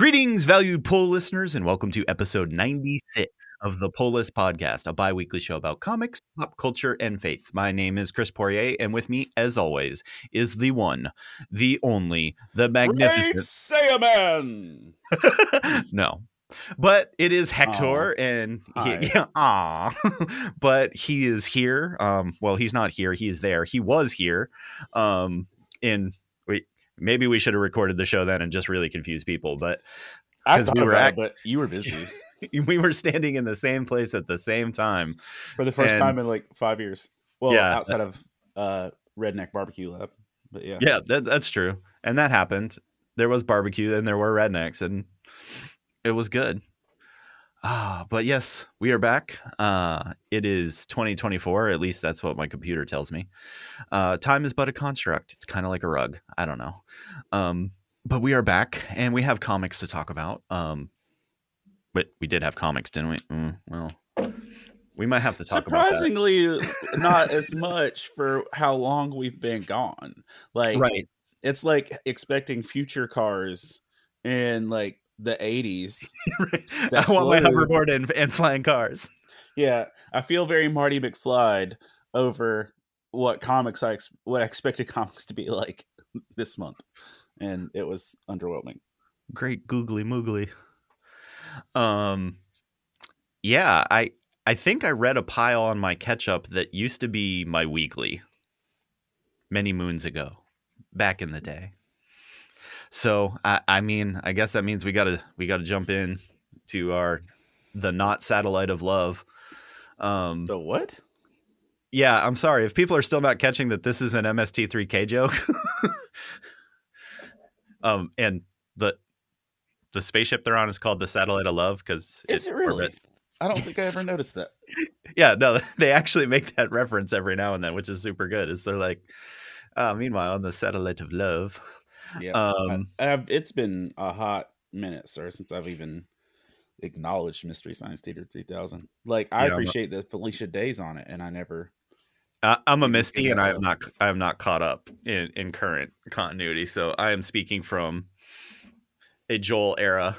Greetings, valued poll listeners, and welcome to episode 96 of the Pull List Podcast, a bi weekly show about comics, pop culture, and faith. My name is Chris Poirier, and with me, as always, is the one, the only, the magnificent. Say a man. no. But it is Hector, and he, yeah, aw. but he is here. Um, well, he's not here. He is there. He was here. Um, in maybe we should have recorded the show then and just really confused people. But because we were act- it, but you were busy we were standing in the same place at the same time. for the first And- time in like five years. Well, Yeah. outside of uh, Redneck Barbecue Lab, but yeah, Yeah, that, that's true. And that happened. There was barbecue and there were rednecks and it was good. Ah, but yes, we are back. Uh, it is 2024. At least that's what my computer tells me. Uh, time is but a construct. It's kind of like a rug. I don't know. Um, but we are back and we have comics to talk about. Um, but we did have comics, didn't we? Mm, well, we might have to talk about surprisingly not as much for how long we've been gone. Like, Right. it's like expecting future cars and like the '80s. I That want my flew. hoverboard and, and flying cars. Yeah, I feel very Marty McFly over what comics I ex- what I expected comics to be like this month, and it was underwhelming. great googly moogly um yeah i i think i read a pile on my catch up that used to be my weekly many moons ago back in the day so i i mean i guess that means we gotta we gotta jump in to our the not satellite of love um The what? yeah i'm sorry if people are still not catching that this is an mst3k joke um and the the spaceship they're on is called the satellite of love because Is it really? orbit- I don't think I ever noticed that. yeah no they actually make that reference every now and then which is super good is they're like uh meanwhile on the satellite of love Yeah, um I, it's been a hot minute, sir, since I've even acknowledged Mystery Science Theater 3000. Like, I Yeah, appreciate that Felicia Day's on it, and I never. I, I'm a MSTie and i have not i have not caught up in in current continuity so i am speaking from a joel era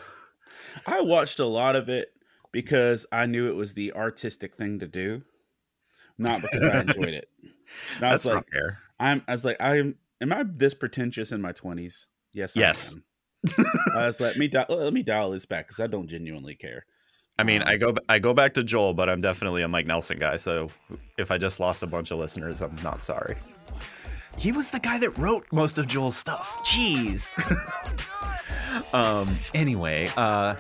I watched a lot of it because I knew it was the artistic thing to do, not because I enjoyed it. And I was that's like, not fair I'm. I was like, I'm. Am I this pretentious in my twenties? Yes. Yes. I. I let me di- let me dial this back because I don't genuinely care. I mean, Um, I go I go back to Joel, but I'm definitely a Mike Nelson guy. So if I just lost a bunch of listeners, I'm not sorry. He was the guy that wrote most of Joel's stuff. Jeez. um. Anyway, uh.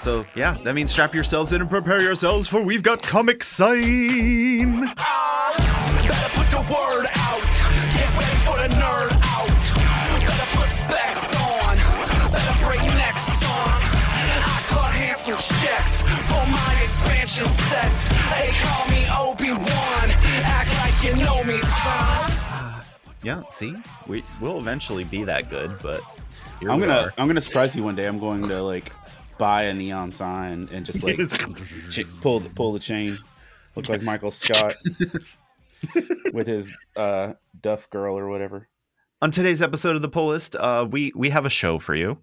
So yeah, that means strap yourselves in and prepare yourselves for we've got comic sign. Checks for my expansion sets. They call me Obi Wan. Act like you know me, son. Yeah. See, we will eventually be that good, but here I'm we gonna are. I'm gonna surprise you one day. I'm going to like buy a neon sign and just like ch- pull pull the chain. Look like Michael Scott with his uh, Duff girl or whatever. On today's episode of the Pull List, uh, we we have a show for you.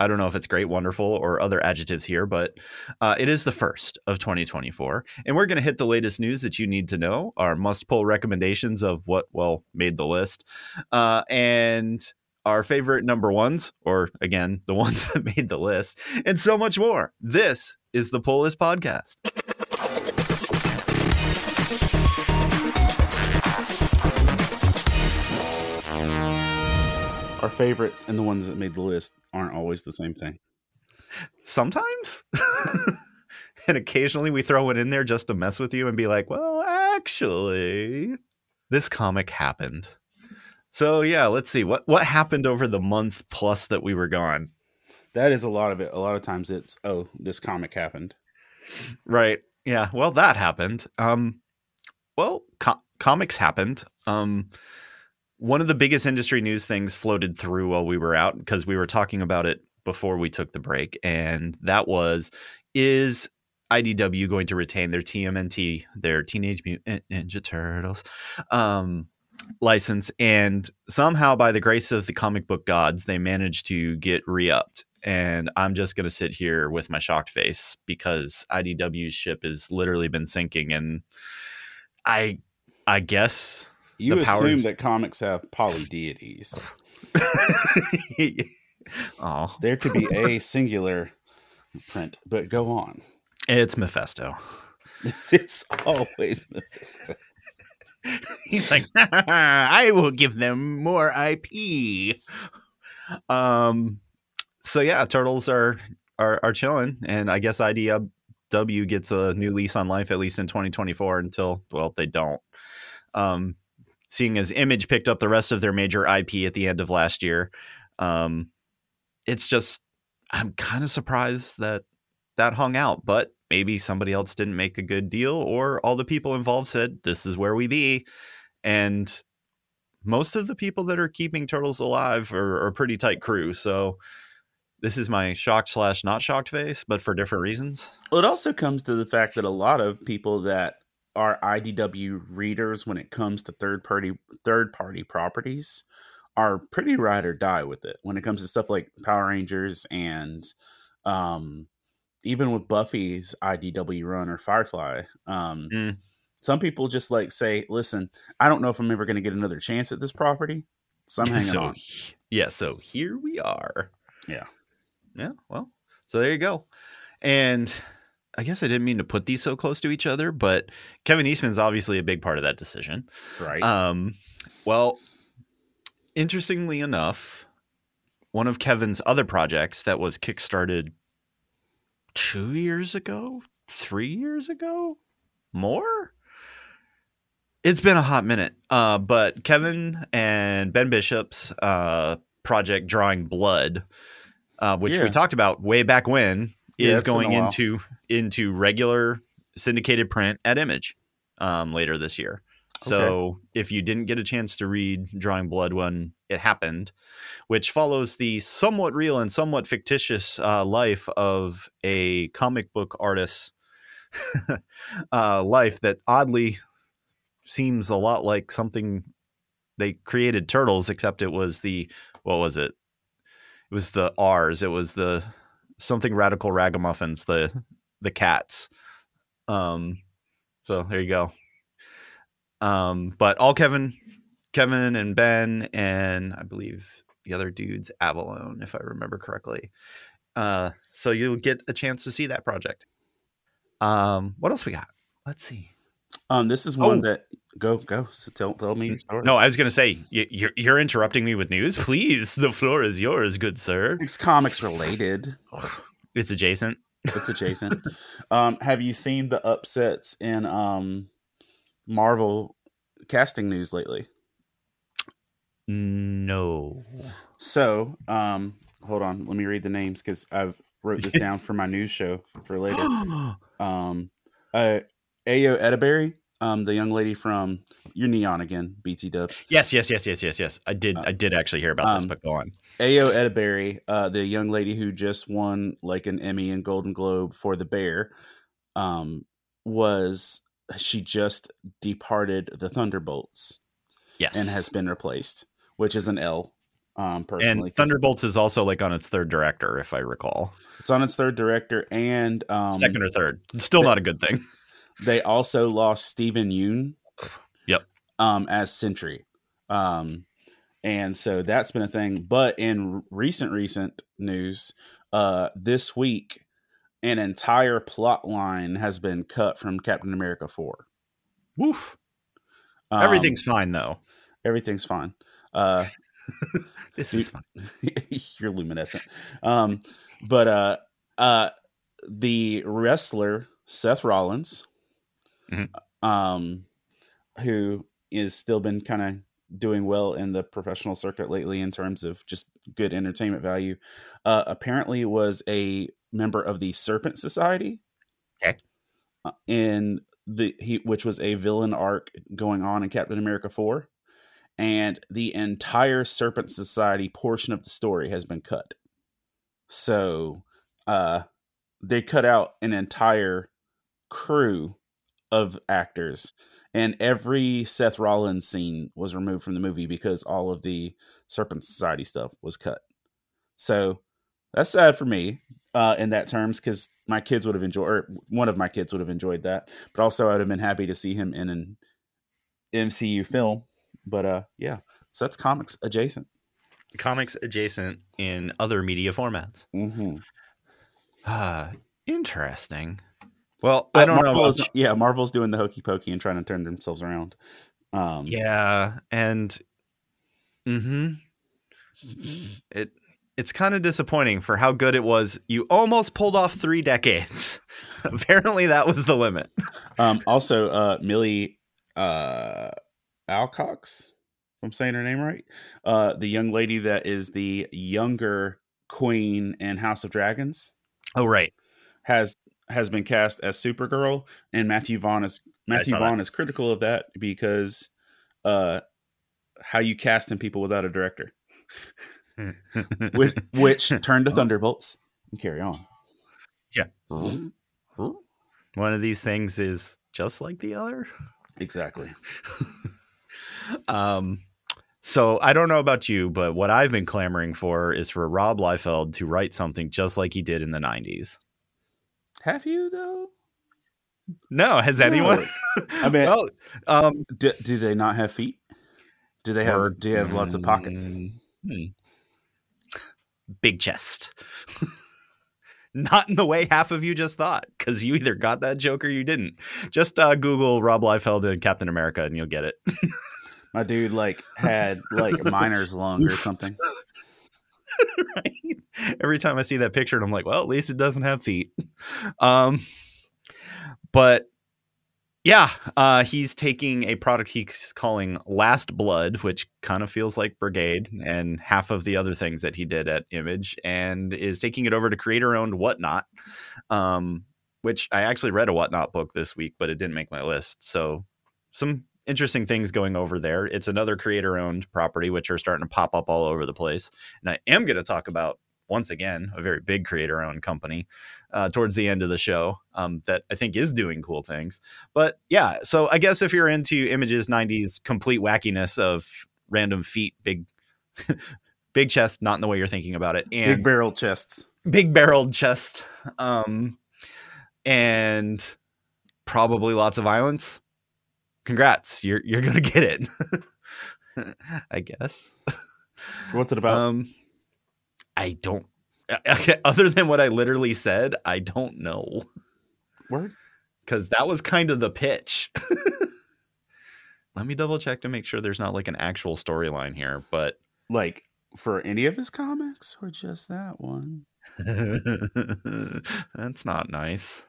I don't know if it's great, wonderful, or other adjectives here, but uh, it is the first of 2024, and we're going to hit the latest news that you need to know, our must-pull recommendations of what well made the list, uh, and our favorite number ones, or again the ones that made the list, and so much more. This is the Pull List podcast. Our favorites and the ones that made the list aren't always the same thing. sometimes? And occasionally we throw it in there just to mess with you and be like well actually this comic happened. So yeah let's see. What what happened over the month plus that we were gone? That is a lot of it. A lot of times it's oh, this comic happened. right. Yeah. Well that happened. Um well co- comics happened. Um one of the biggest industry news things floated through while we were out because we were talking about it before we took the break and that was is IDW going to retain their TMNT their Teenage Mutant Ninja Turtles um license? And somehow by the grace of the comic book gods they managed to get re-upped. And I'm just gonna sit here with my shocked face because IDW's ship has literally been sinking, and I, I guess You The assume powers- that comics have polydeities. oh, There could be a singular print, but go on. it's Mephisto. It's always Mephisto. He's like, I will give them more IP. Um, so yeah, turtles are are are chilling, and I guess IDW gets a new lease on life at least in 2024 until well they don't. Um, seeing as Image picked up the rest of their major IP at the end of last year, um, it's just I'm kind of surprised that that hung out, but maybe somebody else didn't make a good deal, or all the people involved said this is where we be, and most of the people that are keeping turtles alive are, a pretty tight crew. So this is my shocked slash not shocked face, but for different reasons. Well, it also comes to the fact that a lot of people that are IDW readers when it comes to third party third party properties are pretty ride or die with it when it comes to stuff like Power Rangers and um even with Buffy's IDW run or Firefly. Um Mm. some people just like say, listen, I don't know if I'm ever gonna get another chance at this property. So I'm hanging so on. yeah, so here we are. Yeah. Yeah, well, so there you go. And I guess I didn't mean to put these so close to each other, but Kevin Eastman's obviously a big part of that decision. Right. Um, well, interestingly enough, one of Kevin's other projects that was kickstarted two years ago, three years ago, more. It's been a hot minute, uh, but Kevin and Ben Bishop's uh, project, Drawing Blood, uh, which Yeah. we talked about way back when, Yeah, is it's been a going into into regular syndicated print at Image um, later this year. So if you didn't get a chance to read Drawing Blood when it happened, which follows the somewhat real and somewhat fictitious uh, life of a comic book artist's uh, life that oddly seems a lot like something they created turtles, except it was the what was it? It was the R's. It was the something radical ragamuffins. The the cats. Um. So there you go. Um. But all Kevin, Kevin and Ben and I believe the other dude's Avallone, if I remember correctly. Uh. So you'll get a chance to see that project. Um. What else we got? Let's see. um this is one Oh. that go go so tell tell me. No, I was going to say you're you're interrupting me with news. Please, the floor is yours, good sir. It's comics related. It's adjacent. It's adjacent. um, have you seen the upsets in um, Marvel casting news lately? No. So, um, hold on, let me read the names because I've wrote this down for my news show for later. Um, uh, Ayo Edebiri, um, the young lady from your Neon again, BT Dubs. yes, yes, yes, yes, yes, yes. I did. I did actually hear about this, Um, but go on. Ayo Edebiri, uh, the young lady who just won like an Emmy and Golden Globe for The Bear, um, was she just departed the Thunderbolts Yes, and has been replaced, which is an L. Um, personally, and Thunderbolts is also like on its third director, if I recall, it's on its third director, and um, second or third. Still not a good thing. they also lost Steven Yeun. Yep. Um, as Sentry. Um, and so that's been a thing. But in recent recent news, uh, this week, an entire plot line has been cut from Captain America Four. Woof. Um, Everything's fine though. everything's fine. Uh, This is fine. you're luminescent. Um, but uh, uh, the wrestler Seth Rollins, Mhm. um, who is still been kind of doing well in the professional circuit lately in terms of just good entertainment value, uh, apparently was a member of the Serpent Society. Okay. Uh, in the he, which was a villain arc going on in Captain America Four and the entire Serpent Society portion of the story has been cut. So, uh, they cut out an entire crew of actors, and every Seth Rollins scene was removed from the movie because all of the Serpent Society stuff was cut. So, That's sad for me uh, in that terms because my kids would have enjoyed, or one of my kids would have enjoyed that. But also, I would have been happy to see him in an MCU film. But uh, yeah, so that's comics adjacent. Comics adjacent in other media formats. Mm-hmm. Ah, interesting. Well, I don't know. Marvel's, About, yeah, Marvel's doing the hokey pokey and trying to turn themselves around. Um, yeah, and mm-hmm. It it's kind of disappointing for how good it was. You almost pulled off three decades. Apparently, that was the limit. Um, also, uh, Milly uh, Alcock, if I'm saying her name right, uh, the young lady that is the younger queen in House of Dragons, Oh, right. has has been cast as Supergirl, and Matthew Vaughn is Matthew. Vaughn is critical of that because uh, how you cast in people without a director, which, which turned to Thunderbolts and carry on. Yeah, one of these things is just like the other. Exactly. Um, so I don't know about you, but what I've been clamoring for is for Rob Liefeld to write something just like he did in the '90s. Have you though? No, has anyone? I mean, well, um, do, do they not have feet? Do they have? or- do they have lots of pockets? Mm, hmm. Big chest. Not in the way half of you just thought, because you either got that joke or you didn't. Just uh, Google Rob Liefeld and Captain America, and you'll get it. My dude like had like miner's lung or something. right? Every time I see that picture, and I'm like, well, at least it doesn't have feet. Um, but yeah, uh, he's taking a product he's calling Last Blood, which kind of feels like Brigade and half of the other things that he did at Image, and is taking it over to creator owned Whatnot. Um, which I actually read a Whatnot book this week, but it didn't make my list. So some interesting things going over there. It's another creator owned property, which are starting to pop up all over the place. And I am going to talk about once again a very big creator owned company uh, towards the end of the show um, that I think is doing cool things. But yeah, so I guess if you're into images 90s complete wackiness of random feet, big. Big chest, not in the way you're thinking about it, and Big barrel chests. big barreled chest, um, and probably lots of violence. Congrats, you're you're gonna get it. I guess. What's it about? Um, I don't. Other than what I literally said, I don't know Word. because that was kind of the pitch. Let me double check to make sure there's not like an actual storyline here, but Like for any of his comics or just that one? That's not nice.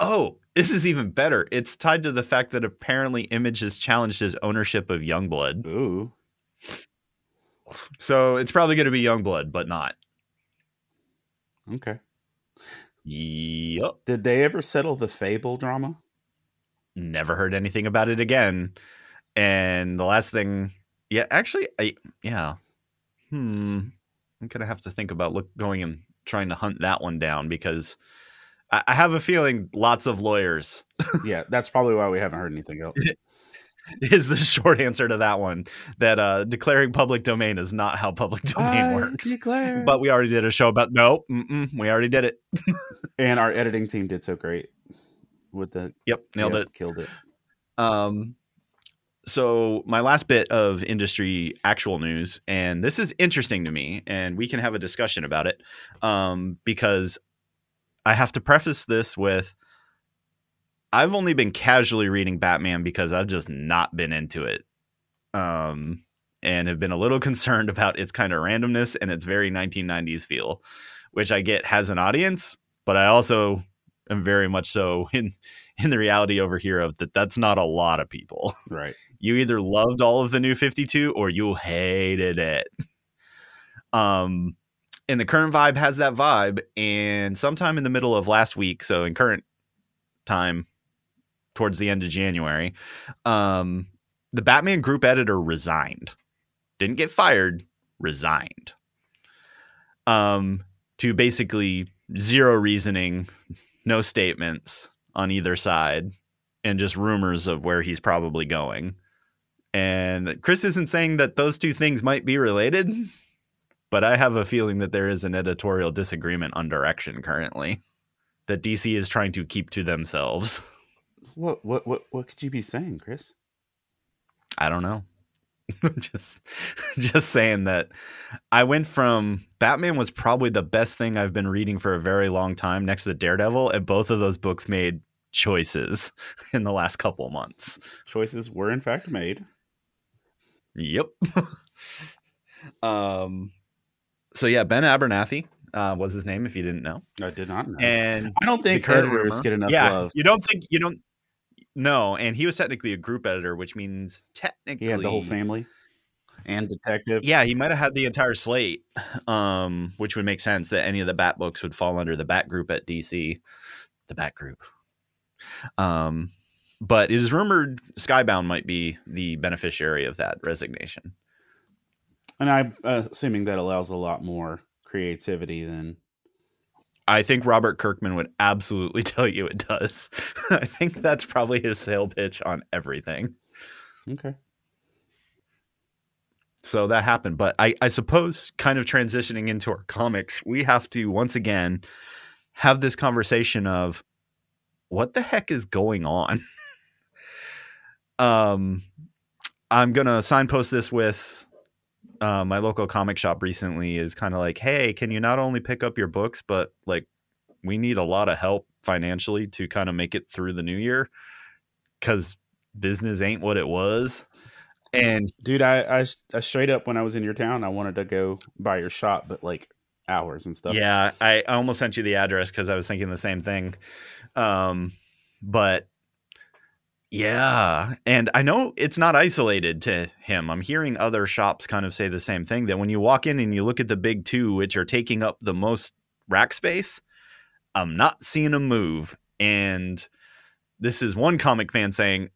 Oh, this is even better. It's tied to the fact that apparently Image has challenged his ownership of Youngblood. Ooh. So it's probably going to be Youngblood, but not. Okay. Yup. Did they ever settle the Fable drama? Never heard anything about it again. And the last thing, yeah, actually, I, yeah. Hmm. I'm going to have to think about look going and trying to hunt that one down because I, I have a feeling lots of lawyers yeah, that's probably why we haven't heard anything else. is the short answer to that one. That uh, declaring public domain is not how public domain works. Declare. But we already did a show about no, we already did it. and our editing team did so great with the Yep, nailed yeah, it. killed it. Um, so my last bit of industry actual news, and this is interesting to me, and we can have a discussion about it, um, because I have to preface this with I've only been casually reading Batman because I've just not been into it, um, and have been a little concerned about its kind of randomness and its very 1990s feel, which I get has an audience, but I also am very much so in in the reality over here of that that's not a lot of people. Right. You either loved all of the new 52 or you hated it. Um and the current vibe has that vibe and sometime in the middle of last week, so in current time towards the end of January, um the Batman group editor resigned. Didn't get fired, resigned. Um to basically zero reasoning, no statements on either side and just rumors of where he's probably going. And Chris isn't saying that those two things might be related, but I have a feeling that there is an editorial disagreement on direction currently that DC is trying to keep to themselves. What what what what could you be saying, Chris? I don't know. just just saying that I went from Batman was probably the best thing I've been reading for a very long time next to Daredevil and both of those books made choices in the last couple months. Choices were in fact made. Yep. um so yeah, Ben Abernathy uh, was his name if you didn't know. I did not know. And I don't think the editors get enough yeah, love. you don't think you don't no, and he was technically a group editor, which means technically He had the whole family and detective. Yeah, he might have had the entire slate, um, which would make sense that any of the Bat books would fall under the Bat Group at DC, the Bat Group. Um, but it is rumored Skybound might be the beneficiary of that resignation. And I'm uh, assuming that allows a lot more creativity than I think Robert Kirkman would absolutely tell you it does. I think that's probably his sale pitch on everything. okay. So that happened. But I, I suppose, kind of transitioning into our comics, we have to once again have this conversation of what the heck is going on. um, I'm gonna signpost this with uh, my local comic shop recently. Is kind of like, hey, can you not only pick up your books, but like we need a lot of help financially to kind of make it through the new year because business ain't what it was. And Dude, I, I I straight up when I was in your town, I wanted to go by your shop, but like hours and stuff. Yeah, I, I almost sent you the address because I was thinking the same thing. Um, but yeah, and I know it's not isolated to him. I'm hearing other shops kind of say the same thing that when you walk in and you look at the big two, which are taking up the most rack space, I'm not seeing a move. And this is one comic fan saying,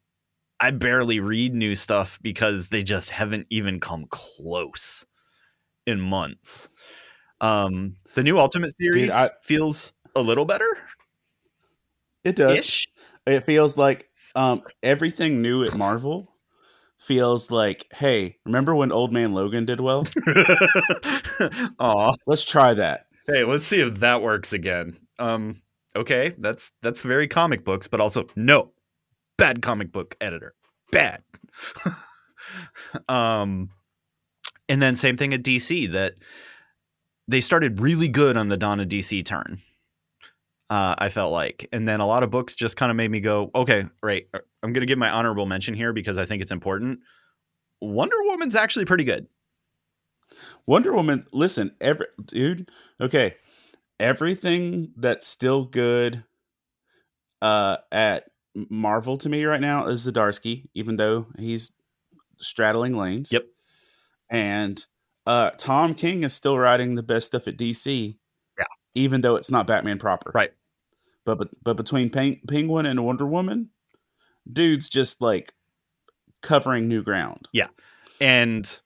I barely read new stuff because they just haven't even come close in months. Um, the new Ultimate series I- feels a little better It does. ish. It feels like um, everything new at Marvel feels like, hey, remember when Old Man Logan did well? Aw. Let's try that. Hey, let's see if that works again. Um, okay, that's that's very comic books, but also no. Bad comic book editor. Bad. um and then same thing at DC that they started really good on the Dawn of DC turn. Uh, I felt like, and then a lot of books just kind of made me go, okay, right. I'm going to give my honorable mention here because I think it's important. Wonder Woman's actually pretty good. Wonder Woman, listen, every dude, okay. Everything that's still good uh at Marvel to me right now is Zdarsky, even though he's straddling lanes. Yep. And uh Tom King is still writing the best stuff at DC. Yeah. Even though it's not Batman proper. Right. But but, but between Pen- Penguin and Wonder Woman, dude's just like covering new ground. Yeah. And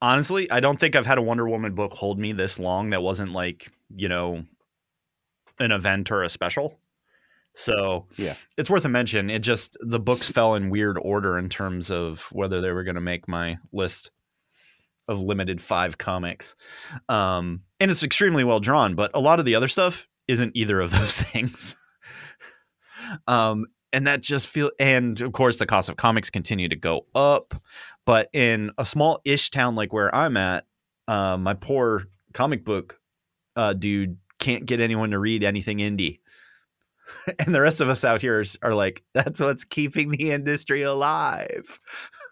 honestly, I don't think I've had a Wonder Woman book hold me this long that wasn't like, you know, an event or a special. So Yeah. it's worth a mention. It just the books fell in weird order in terms of whether they were going to make my list of limited five comics. Um, and it's extremely well drawn, but a lot of the other stuff isn't either of those things. um, and that just feel and of course the cost of comics continue to go up. But in a small ish town like where i'm at uh, my poor comic book uh, dude can't get anyone to read anything indie. And the rest of us out here are like that's what's keeping the industry alive.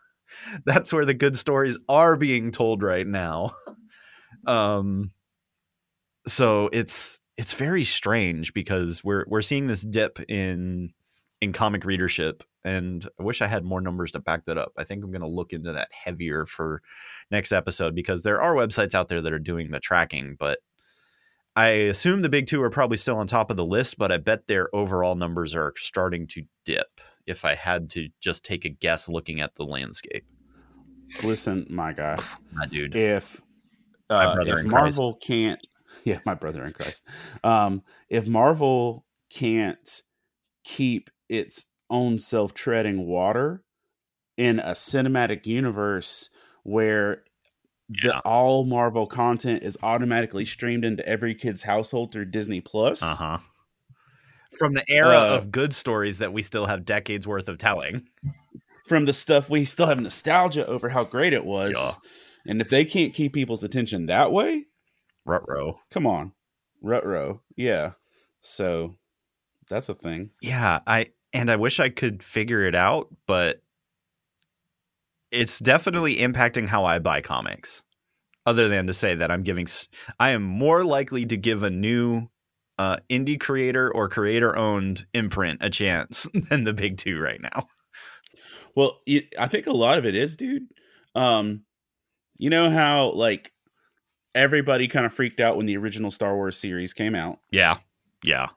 That's where the good stories are being told right now. Um so it's it's very strange because we're we're seeing this dip in in comic readership and I wish I had more numbers to back that up. I think I'm going to look into that heavier for next episode because there are websites out there that are doing the tracking, but I assume the big 2 are probably still on top of the list, but I bet their overall numbers are starting to dip if I had to just take a guess looking at the landscape. Listen, my guy. My dude. if uh, if Christ. Marvel can't, yeah, my brother in Christ. Um, if Marvel can't keep its own self treading water in a cinematic universe where the all Marvel content is automatically streamed into every kid's household through Disney Plus. Uh huh. From the era Uh, of good stories that we still have decades worth of telling. From the stuff we still have nostalgia over how great it was. Yeah. And if they can't keep people's attention that way, Rutro. come on. Rutro. Yeah. So that's a thing. Yeah, I and I wish I could figure it out, but it's definitely impacting how I buy comics. Other than to say that I'm giving, I am more likely to give a new uh, indie creator or creator owned imprint a chance than the big two right now. Well, I think a lot of it is, dude. Um, you know how like everybody kind of freaked out when the original Star Wars series came out, Yeah, yeah,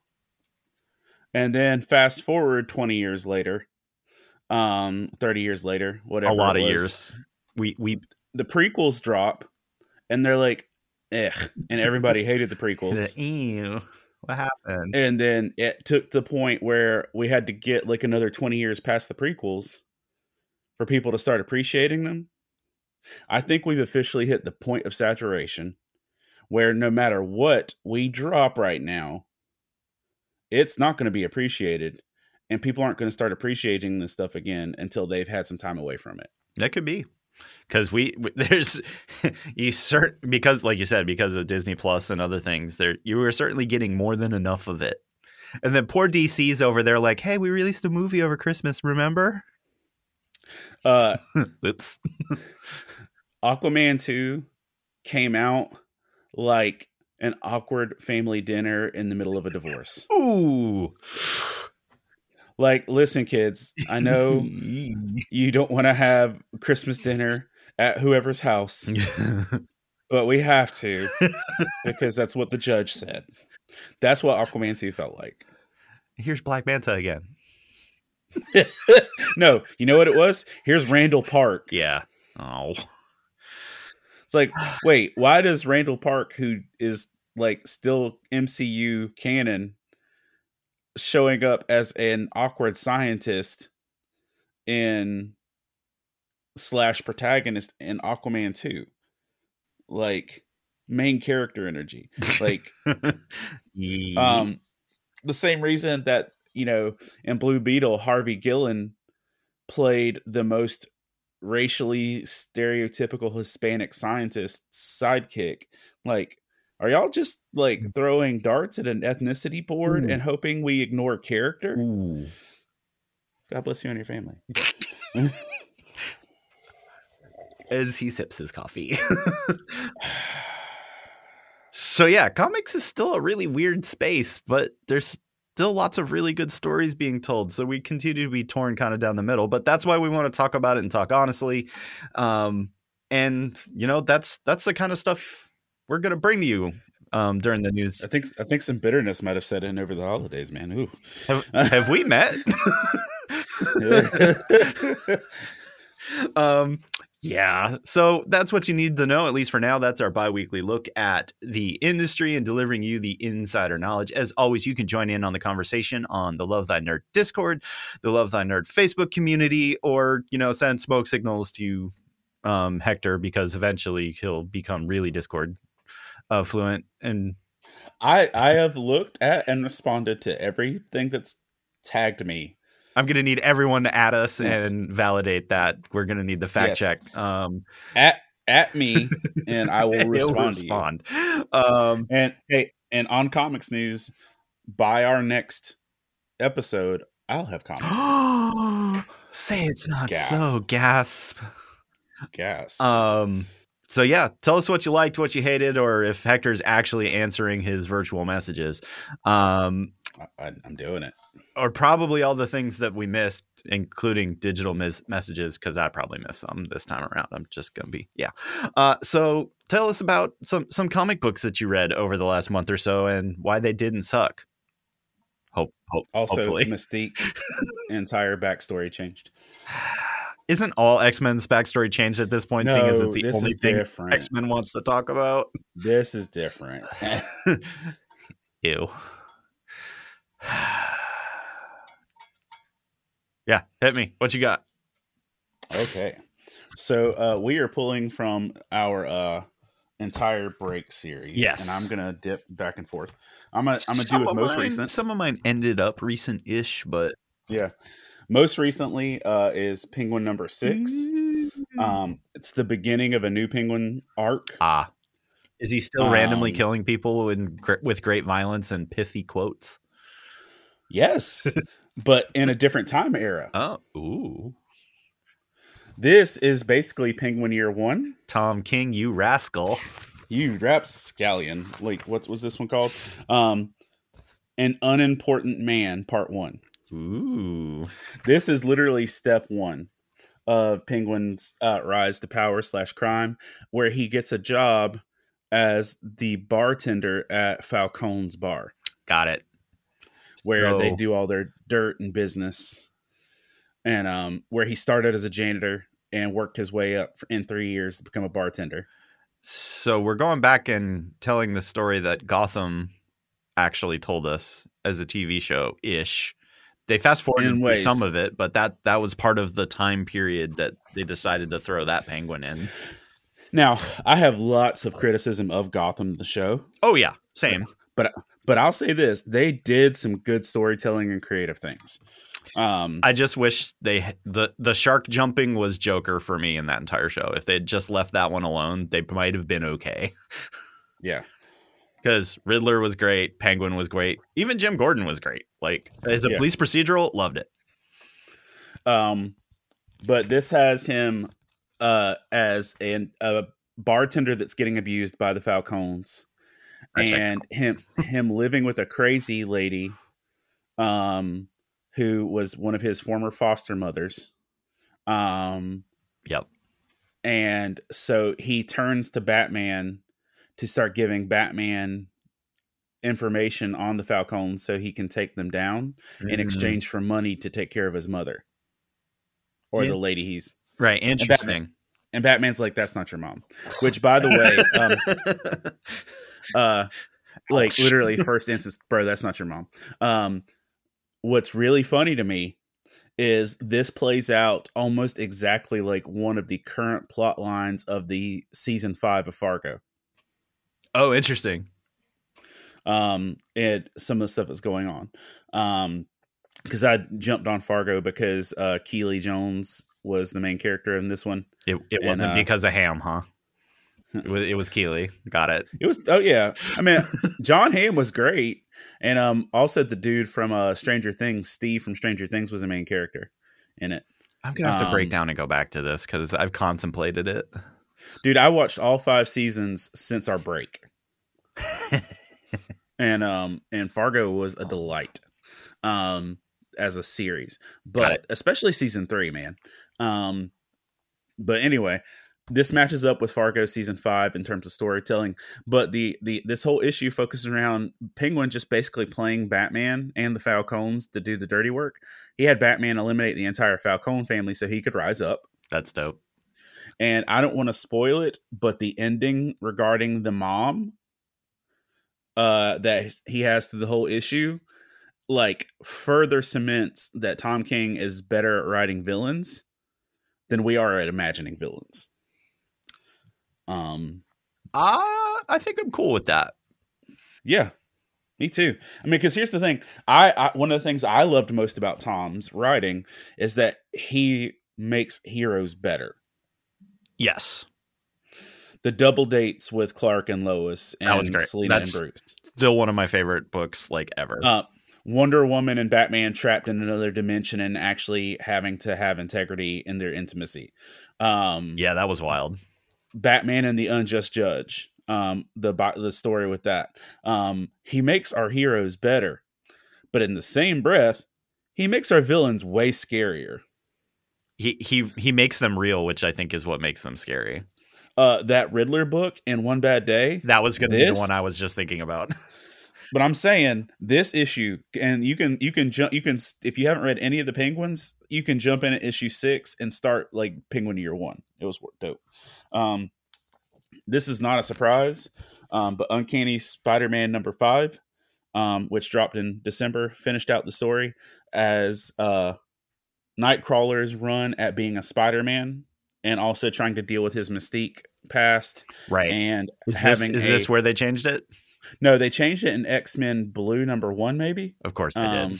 and then fast forward twenty years later, um, thirty years later, whatever, a lot it of years. We we The prequels drop, and they're like, "Eh," and everybody hated the prequels. ew, what happened? And then it took the point where we had to get like another 20 years past the prequels for people to start appreciating them. I think we've officially hit the point of saturation where no matter what we drop right now, it's not going to be appreciated. And people aren't going to start appreciating this stuff again until they've had some time away from it. That could be because we there's you cert because like you said because of Disney Plus and other things there you were certainly getting more than enough of it. And then poor DC's over there like, hey, we released a movie over Christmas, remember? Uh, Oops. Aquaman 2 came out like an awkward family dinner in the middle of a divorce. Ooh. Like, listen, kids, I know you don't want to have Christmas dinner at whoever's house, but we have to because that's what the judge said. That's what Aquaman 2 felt like. Here's Black Manta again. no, you know what it was? Here's Randall Park. Yeah. Oh. It's like, wait, why does Randall Park, who is like still MCU canon, showing up as an awkward scientist in slash protagonist in Aquaman 2? Like main character energy. Like um the same reason that, you know, in Blue Beetle, Harvey Gillen played the most racially stereotypical Hispanic scientist sidekick. Like, are y'all just like mm. throwing darts at an ethnicity board Ooh. and hoping we ignore character? Ooh. God bless you and your family. as he sips his coffee. so yeah, comics is still a really weird space, but there's still lots of really good stories being told. So we continue to be torn kind of down the middle, but that's why we want to talk about it and talk honestly. Um, and you know, that's that's the kind of stuff we're gonna bring to you um, during the news. I think I think some bitterness might have set in over the holidays, man. Ooh. Have, have we met? um yeah so that's what you need to know at least for now that's our bi-weekly look at the industry and delivering you the insider knowledge as always you can join in on the conversation on the love thy nerd discord the love thy nerd facebook community or you know send smoke signals to um hector because eventually he'll become really discord uh, fluent and I I have looked at and responded to everything that's tagged me. I'm gonna need everyone to add us Yes. and validate that we're gonna need the fact Yes. check um At at me and I will respond, to respond. Um, And hey, and on comics news, by our next episode, I'll have comics. say it's not Gasp. so. Gasp. Gas. Um. So yeah, tell us what you liked, what you hated, or if Hector's actually answering his virtual messages. Um. I, I'm doing it. Or probably all the things that we missed, including digital mis- messages, because I probably missed some this time around. I'm just gonna be yeah. Uh, so tell us about some some comic books that you read over the last month or so, and why they didn't suck. Hope, hope Also, hopefully. Mystique's entire backstory changed. Isn't all X Men's backstory changed at this point, seeing as No, it's the only thing. X Men wants to talk about? This is different. Ew. yeah, hit me. What you got? okay. So uh, we are pulling from our uh, entire break series. Yes. and I'm gonna dip back and forth. I'm gonna I'm gonna do with most mine- recent. Some of mine ended up recent-ish, but Yeah, most recently uh, is Penguin number six. Um, it's the beginning of a new Penguin arc. ah, is he still randomly Um, killing people in, with great violence and pithy quotes? Yes, but in a different time era. Oh, ooh, This is basically Penguin Year One. Tom King, you rascal! You rapscallion. Like what was this one called? Um, an unimportant man, part one. Ooh, This is literally step one of Penguin's uh, rise to power slash crime, where he gets a job as the bartender at Falcone's bar, got it. where they do all their dirt and business, and um, where he started as a janitor and worked his way up in three years to become a bartender. So we're going back and telling the story that Gotham actually told us as a TV show ish. They fast forwarded In through ways. some of it, but that that was part of the time period that they decided to throw that penguin in. Now, I have lots of criticism of Gotham, the show, Oh yeah, same. but but I'll say this: they did some good storytelling and creative things. Um, I just wish they the the shark jumping was Joker for me in that entire show. If they'd just left that one alone, they might have been okay. yeah, Because Riddler was great, Penguin was great, even Jim Gordon was great. Like as a Yeah. police procedural, loved it. Um, but this has him uh, as an, a bartender that's getting abused by the Falcons, Gotcha. and him him living with a crazy lady, um, who was one of his former foster mothers. Um, Yep. and so he turns to Batman to start giving Batman information on the Falcons so he can take them down in Mhm. exchange for money to take care of his mother or Yeah. the lady he's Right, interesting. and Batman's like that's not your mom which by the way um uh like literally first instance bro that's not your mom um what's really funny to me is this plays out almost exactly like one of the current plot lines of the season 5 of Fargo oh, interesting. um and some of the stuff that's going on um because i jumped on fargo because uh Keeley Jones was the main character in this one It it And, wasn't uh, because of Hamm, huh? It was, it was Keeley. Got it. it was oh yeah i mean Jon Hamm was great and um also the dude from uh stranger things steve from stranger things was the main character in it I'm gonna have to break Um, down and go back to this because I've contemplated it. Dude i watched all five seasons since our break. And um and fargo was a delight um as a series. But especially season three man. Um but anyway this matches up with fargo season five in terms of storytelling. But the the this whole issue focuses around penguin just basically playing batman and the falcons to do the dirty work. He had batman eliminate the entire falcone family so he could rise up. That's dope. And I don't want to spoil it, but the ending regarding the mom uh that he has through the whole issue like further cements that Tom King is better at writing villains than we are at imagining villains. Um Uh, I think I'm cool with that. yeah. Me too. I mean, because here's the thing. I, I one of the things I loved most about Tom's writing is that he makes heroes better. Yes. The double dates with Clark and Lois and That was great. Selina That's- and Bruce. Still one of my favorite books like ever. uh, Wonder Woman and Batman trapped in another dimension and actually having to have integrity in their intimacy. Um, yeah, that was wild. Batman and the Unjust Judge. Um, the the story with that. Um, he makes our heroes better, but in the same breath, he makes our villains way scarier. He he he makes them real, which I think is what makes them scary. Uh, that Riddler book and One Bad Day. That was going to be the one I was just thinking about. But I'm saying this issue, and you can you can jump you can if you haven't read any of the Penguins, you can jump in at issue six and start like Penguin year one. It was dope. Um, this is not a surprise, um, but Uncanny Spider-Man number five, um, which dropped in December, finished out the story as uh, Nightcrawler's run at being a Spider-Man and also trying to deal with his Mystique past Right. and is this, having is a- this where they changed it? no, they changed it in X Men Blue number one, maybe. Of course they Um, did.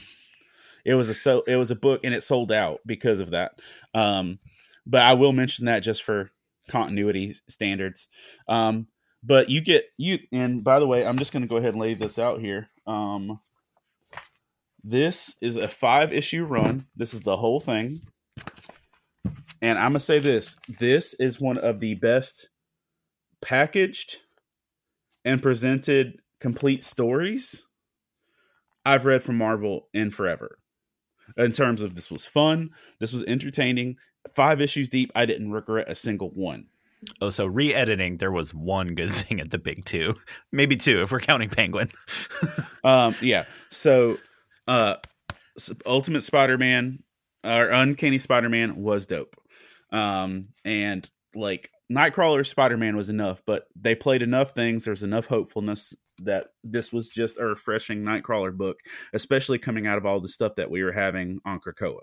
it was a so it was a book and it sold out because of that. Um, but I will mention that just for continuity standards. Um, but you get you and by the way, I'm just going to go ahead and lay this out here. Um, this is a five issue run. This is the whole thing. And I'm gonna say this: this is one of the best packaged and presented complete stories I've read from Marvel in forever. In terms of this was fun, this was entertaining. Five issues deep, I didn't regret a single one. Oh, so re-editing, there was one good thing at the big two, maybe two if we're counting Penguin. Um, yeah. So, uh, Ultimate Spider-Man or Uncanny Spider-Man was dope. Um, and like Nightcrawler Spider-Man was enough, but they played enough things. There's enough hopefulness that this was just a refreshing Nightcrawler book, especially coming out of all the stuff that we were having on Krakoa.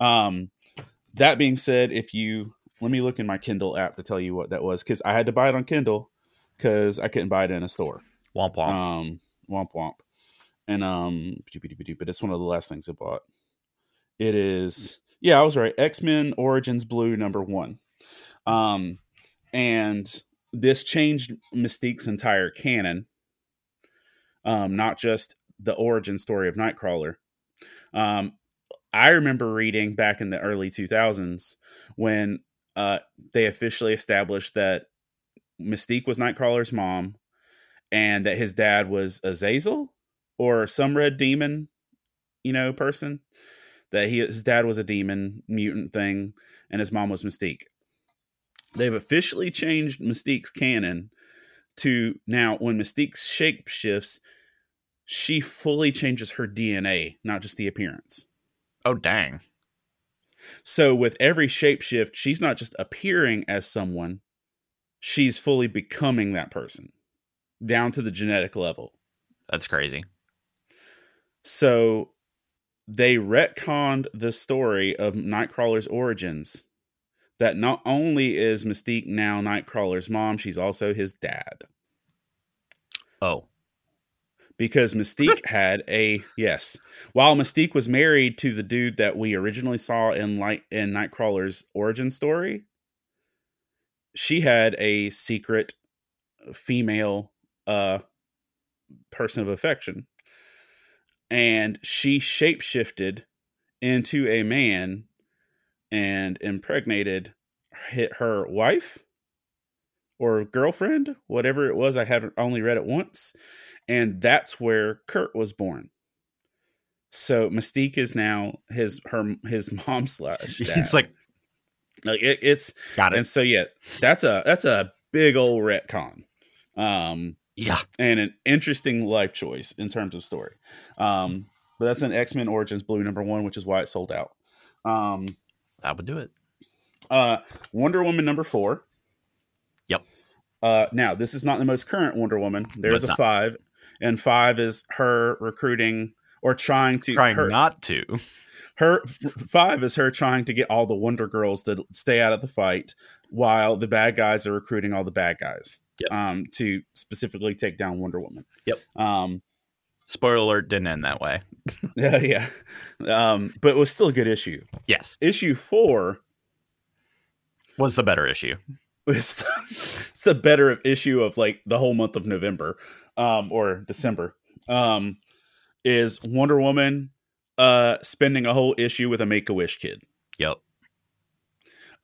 Um, that being said, if you let me look in my Kindle app to tell you what that was because I had to buy it on Kindle because I couldn't buy it in a store. Womp womp. Um, womp womp. And um, but it's one of the last things I bought. It is, yeah, I was right. X Men Origins Blue number one. Um, and this changed Mystique's entire canon. Um, not just the origin story of Nightcrawler. Um, I remember reading back in the early 2000s when uh, they officially established that Mystique was Nightcrawler's mom and that his dad was Azazel or some red demon, you know, person. That he his dad was a demon mutant thing, and his mom was Mystique. They've officially changed Mystique's canon to now when Mystique shape shifts, she fully changes her DNA, not just the appearance. oh dang. So with every shapeshift, she's not just appearing as someone, she's fully becoming that person down to the genetic level. That's crazy. So they retconned the story of Nightcrawler's origins. That not only is Mystique now Nightcrawler's mom, she's also his dad. Oh. Because Mystique had a yes. While Mystique was married to the dude that we originally saw in light in Nightcrawler's origin story, she had a secret female uh person of affection and she shapeshifted into a man and impregnated hit her wife or girlfriend whatever it was i haven't only read it once and that's where kurt was born so mystique is now his her his mom slash dad. He's like, like it, it's got it. and so yeah that's a that's a big old retcon um Yeah. and an interesting life choice in terms of story. Um, but that's an X Men Origins Blue number one, which is why it sold out. Um, That would do it. uh, Wonder Woman number four. Yep. Uh, now this is not the most current Wonder Woman. There's a not. five, and five is her recruiting or trying to Trying her, not to. her five is her trying to get all the Wonder Girls to stay out of the fight, while the bad guys are recruiting all the bad guys. Yep. Um, to specifically take down Wonder Woman. Yep. Um, Spoiler alert didn't end that way. Yeah, yeah. Um, but it was still a good issue. Yes. Issue four Was the better issue. was the, it's the better of issue of like the whole month of November, um, or December. Um, is Wonder Woman uh spending a whole issue with a Make a Wish kid. Yep.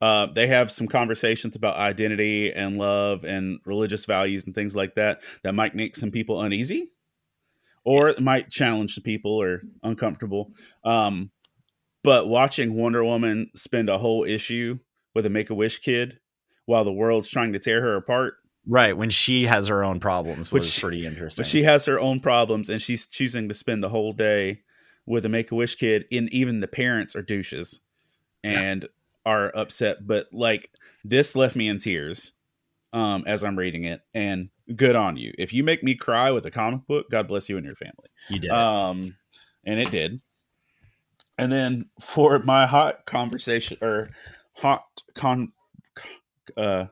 Uh, they have some conversations about identity and love and religious values and things like that that might make some people uneasy or Yes. it might challenge the people or uncomfortable. Um, but watching Wonder Woman spend a whole issue with a Make a Wish kid while the world's trying to tear her apart, Right. When she has her own problems Which- was pretty interesting. but she has her own problems and she's choosing to spend the whole day with a Make a Wish kid, and even the parents are douches and are upset. But like this left me in tears um, as I'm reading it, and good on you. If you make me cry with a comic book, God bless you and your family. you did. Um, and it did. And then for my hot conversation or hot con uh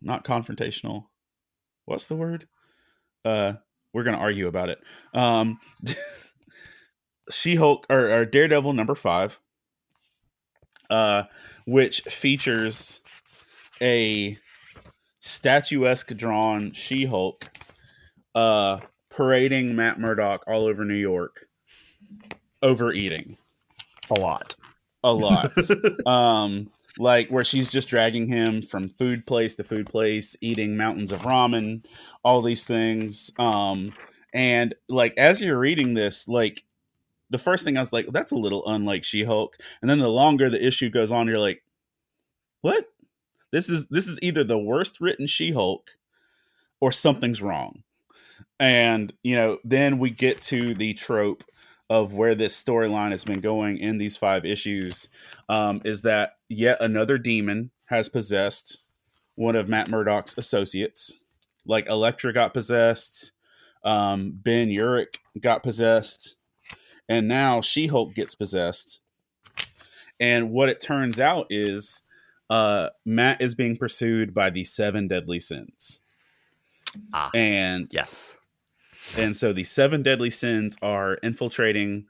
not confrontational. What's the word? Uh we're gonna argue about it. Um She Hulk or, or Daredevil number five, uh, which features a statuesque drawn She Hulk uh parading Matt Murdock all over New York overeating A lot. a lot. um, like where she's just dragging him from food place to food place, eating mountains of ramen, all these things. Um, and like as you're reading this, like the first thing I was like, that's a little unlike She Hulk. And then the longer the issue goes on, you're like, what? This is this is either the worst written She Hulk or something's wrong. And you know, then we get to the trope of where this storyline has been going in these five issues um, is that yet another demon has possessed one of Matt Murdock's associates. Like Elektra got possessed, um, Ben Urich got possessed, and now She Hulk gets possessed. And what it turns out is uh, Matt is being pursued by the seven deadly sins. Ah. And Yes. and so the seven deadly sins are infiltrating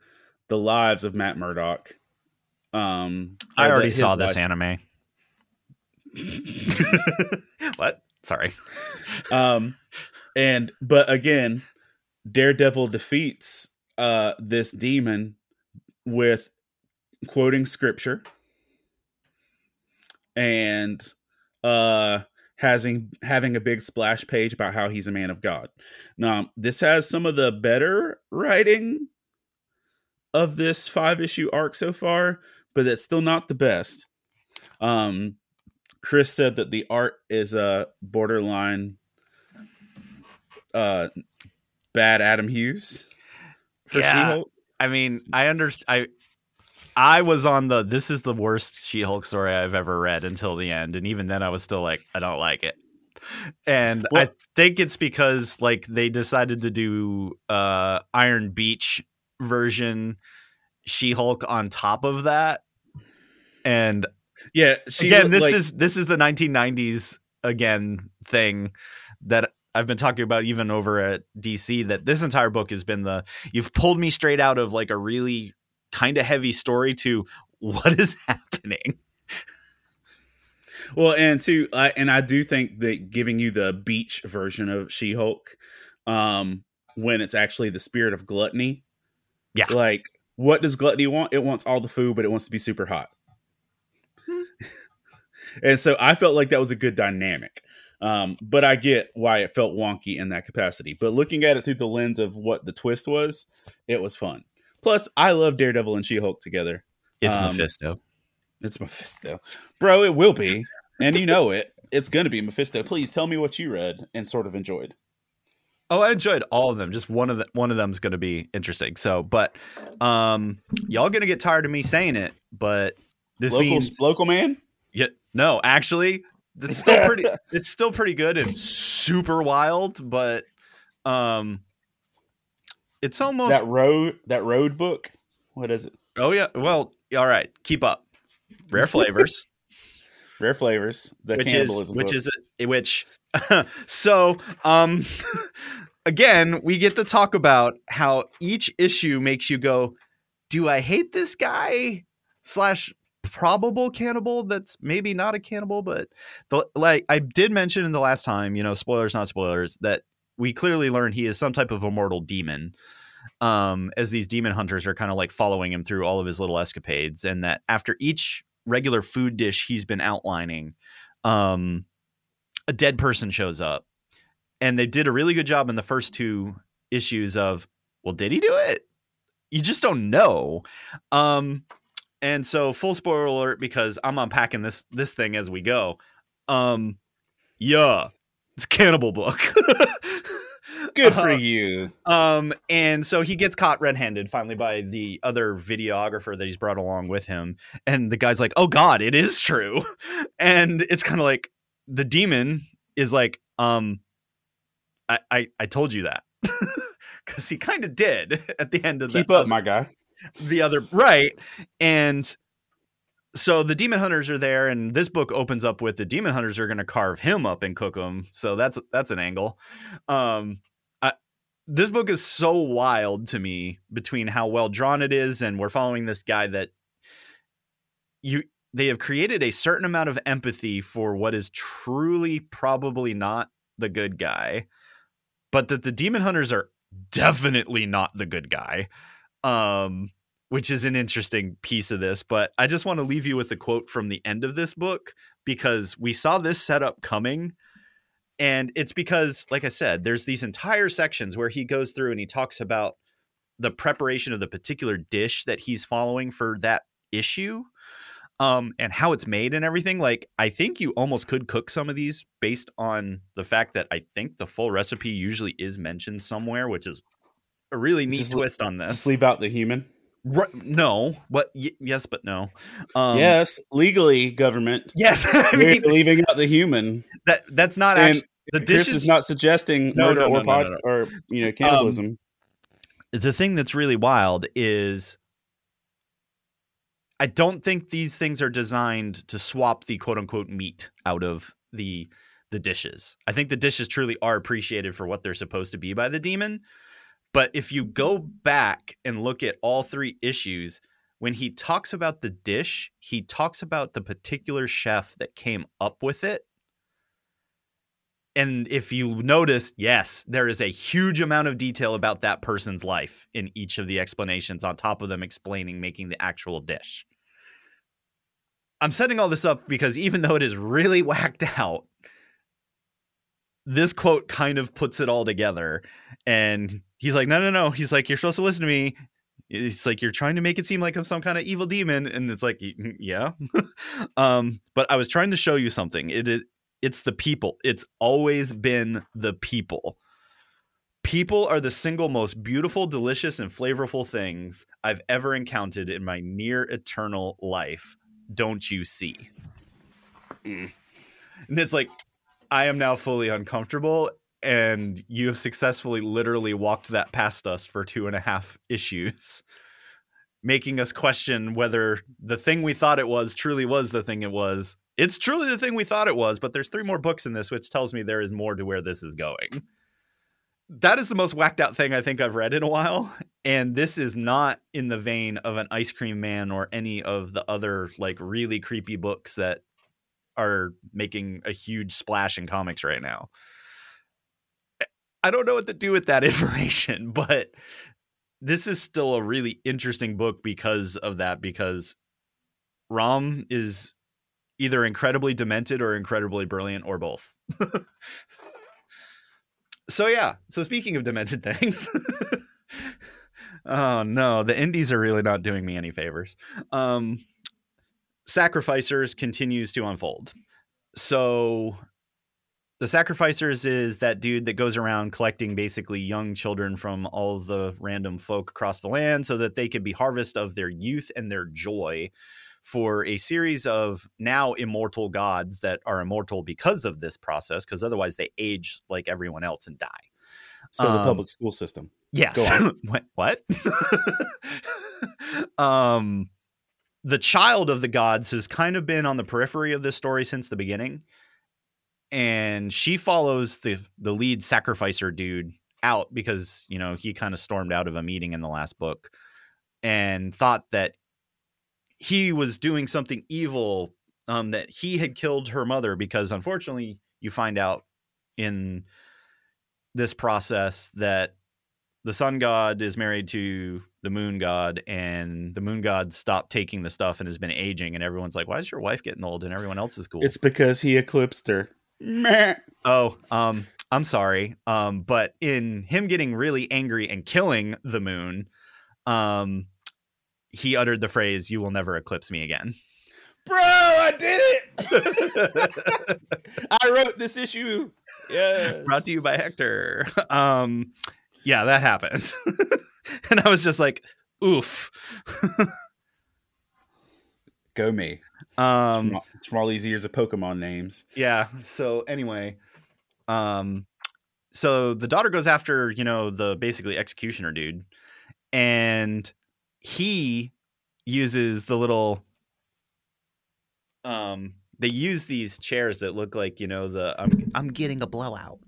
the lives of Matt Murdock. Um, I already saw this life- anime. what? Sorry. um, and but again, Daredevil defeats uh this demon with quoting scripture and uh having having a big splash page about how he's a man of God. Now, this has some of the better writing of this five issue arc so far, but it's still not the best. Um Chris said that the art is a uh, borderline uh bad Adam Hughes for Yeah. She-Hulk. I mean, I understand. I I was on the this is the worst She-Hulk story I've ever read until the end, and even then I was still like, I don't like it. And I think it's because like they decided to do uh Iron Beach version She-Hulk on top of that. And Yeah, she again, this like- is this is the 1990s again thing that I've been talking about even over at DC. That this entire book has been the you've pulled me straight out of like a really kind of heavy story to what is happening. Well, and two, I, and I do think that giving you the beach version of She Hulk, um, when it's actually the spirit of gluttony, Yeah. like what does gluttony want? It wants all the food, but it wants to be super hot. and so I felt like that was a good dynamic. Um, but I get why it felt wonky in that capacity. But looking at it through the lens of what the twist was, it was fun. Plus, I love Daredevil and She Hulk together. It's Um, Mephisto. It's Mephisto. Bro, it will be. And you know it. It's going to be Mephisto. Please tell me what you read and sort of enjoyed. Oh, I enjoyed all of them. Just one of the one of them's going to be interesting. So, but um, y'all gonna get tired of me saying it, but this local, means local man? Yeah, no, actually, it's still pretty. it's still pretty good and super wild, but um, it's almost. That road that road book? What is it? oh yeah, well, all right, keep up. Rare flavors, Rare flavors. The which is which book. is which. so, um, again, we get to talk about how each issue makes you go, "Do I hate this guy?" Slash probable cannibal that's maybe not a cannibal but the like i did mention in the last time you know spoilers not spoilers that we clearly learn he is some type of immortal demon um as these demon hunters are kind of like following him through all of his little escapades and that after each regular food dish he's been outlining um a dead person shows up and they did a really good job in the first two issues of well did he do it? You just don't know um and so full spoiler alert because i'm unpacking this this thing as we go um yeah it's a cannibal book good for Uh, you. um, and so he gets caught red-handed finally by the other videographer that he's brought along with him, and the guy's like, "Oh God, it is true," and it's kind of like the demon is like, "Um, I I, I told you that." Because he kind of did at the end of Keep the, up, my guy. The other right, and so the demon hunters are there, and this book opens up with the demon hunters are going to carve him up and cook him. So that's that's an angle. Um, I, this book is so wild to me between how well drawn it is, and we're following this guy that you they have created a certain amount of empathy for what is truly probably not the good guy, but that the demon hunters are definitely not the good guy. Um, which is an interesting piece of this. But I just want to leave you with a quote from the end of this book because we saw this setup coming. And it's because, like I said, there's these entire sections where he goes through and he talks about the preparation of the particular dish that he's following for that issue um, and how it's made and everything. Like, I think you almost could cook some of these based on the fact that I think the full recipe usually is mentioned somewhere, which is a really neat Just twist on this. Just leave out the human. No, but y- yes, but no. Um, yes, legally, government. yes. I mean, leaving out the human. that that's not And actually the Chris dish is not suggesting No, murder no, no, or pod, or you know cannibalism. the thing that's really wild is I don't think these things are designed to swap the quote unquote meat out of the the dishes. I think the dishes truly are appreciated for what they're supposed to be by the demon. But if you go back and look at all three issues, when he talks about the dish, he talks about the particular chef that came up with it. And if you notice, yes, there is a huge amount of detail about that person's life in each of the explanations, on top of them explaining making the actual dish. I'm setting all this up because even though it is really whacked out, this quote kind of puts it all together. And he's like, no, no, no. He's like, you're supposed to listen to me. It's like you're trying to make it seem like I'm some kind of evil demon, and it's like, mm, yeah. um, but I was trying to show you something. It is it's the people. It's always been the people. People are the single most beautiful, delicious, and flavorful things I've ever encountered in my near eternal life. Don't you see? Mm. And it's like, I am now fully uncomfortable, and you have successfully literally walked that past us for two and a half issues, making us question whether the thing we thought it was truly was the thing it was. It's truly the thing we thought it was, but there's three more books in this, which tells me there is more to where this is going. That is the most whacked out thing I think I've read in a while. And this is not in the vein of an Ice Cream Man or any of the other like really creepy books that are making a huge splash in comics right now. I don't know what to do with that information, but this is still a really interesting book because of that, because Ram is either incredibly demented or incredibly brilliant or both. so yeah, so speaking of demented things. oh no, the indies are really not doing me any favors. Um Sacrificers continues to unfold. So the Sacrificers is that dude that goes around collecting basically young children from all the random folk across the land so that they could be harvest of their youth and their joy for a series of now immortal gods that are immortal because of this process, because otherwise they age like everyone else and die. So the Um, public school system. Yes. What? what? um, the child of the gods has kind of been on the periphery of this story since the beginning, and she follows the the lead sacrificer dude out because you know he kind of stormed out of a meeting in the last book and thought that he was doing something evil um that he had killed her mother because unfortunately you find out in this process that the sun god is married to the moon god and the moon god stopped taking the stuff and has been aging and everyone's like why is your wife getting old and everyone else is cool It's because he eclipsed her. Meh. oh um i'm sorry um but in him getting really angry and killing the moon um he uttered the phrase you will never eclipse me again Bro, I did it. I wrote this issue. Yes. brought to you by hector um yeah that happened and i was just like oof Go me. um from, all, from all these years of Pokemon names. yeah so anyway um so the daughter goes after you know the basically executioner dude and he uses the little um, they use these chairs that look like you know the I'm I'm getting a blowout.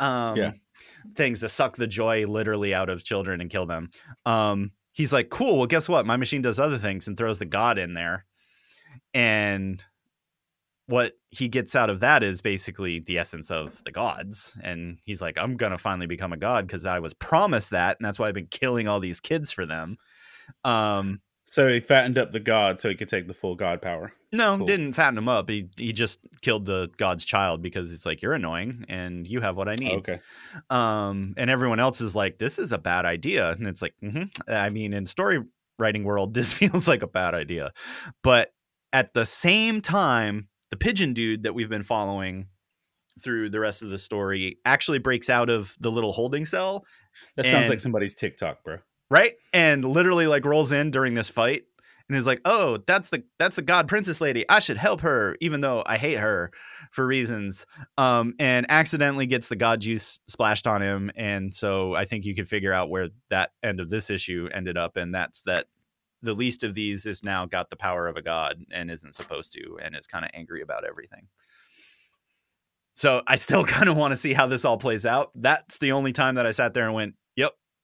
Um, Yeah. things to suck the joy literally out of children and kill them. Um, he's like, cool. Well, guess what? My machine does other things and throws the god in there, and what he gets out of that is basically the essence of the gods. And he's like, I'm gonna finally become a god because I was promised that, and that's why I've been killing all these kids for them. Um, So he fattened up the god so he could take the full god power. no, Cool. didn't fatten him up. He he just killed the god's child because it's like you're annoying and you have what I need. Okay. Um, and everyone else is like, this is a bad idea, and it's like, mhm. I mean, in story writing world, this feels like a bad idea, but at the same time, the pigeon dude that we've been following through the rest of the story actually breaks out of the little holding cell That sounds like somebody's TikTok, bro. Right? And literally like rolls in during this fight and is like oh that's the that's the god princess lady. I should help her even though i hate her for reasons. Um and accidentally gets the god juice splashed on him. And so i think you can figure out where that end of this issue ended up. And that's that the least of these is now got the power of a god and isn't supposed to and is kind of angry about everything. So i still kind of want to see how this all plays out. That's the only time that i sat there and went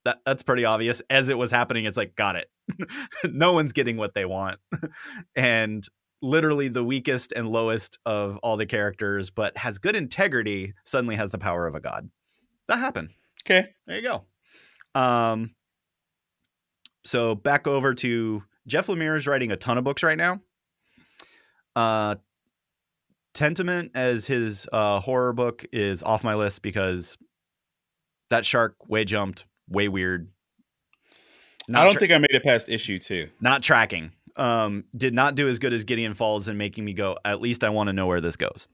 that that's pretty obvious. As it was happening, it's like, got it. no one's getting what they want. and literally the weakest and lowest of all the characters, but has good integrity, suddenly has the power of a god. That happened. Okay. There you go. Um so back over to Jeff Lemire is writing a ton of books right now. Uh Tenement as his uh horror book is off my list because that shark way jumped, way weird. I don't tra- think I made it past issue two. not tracking. Um, did not do as good as Gideon Falls in making me go. At least I want to know where this goes.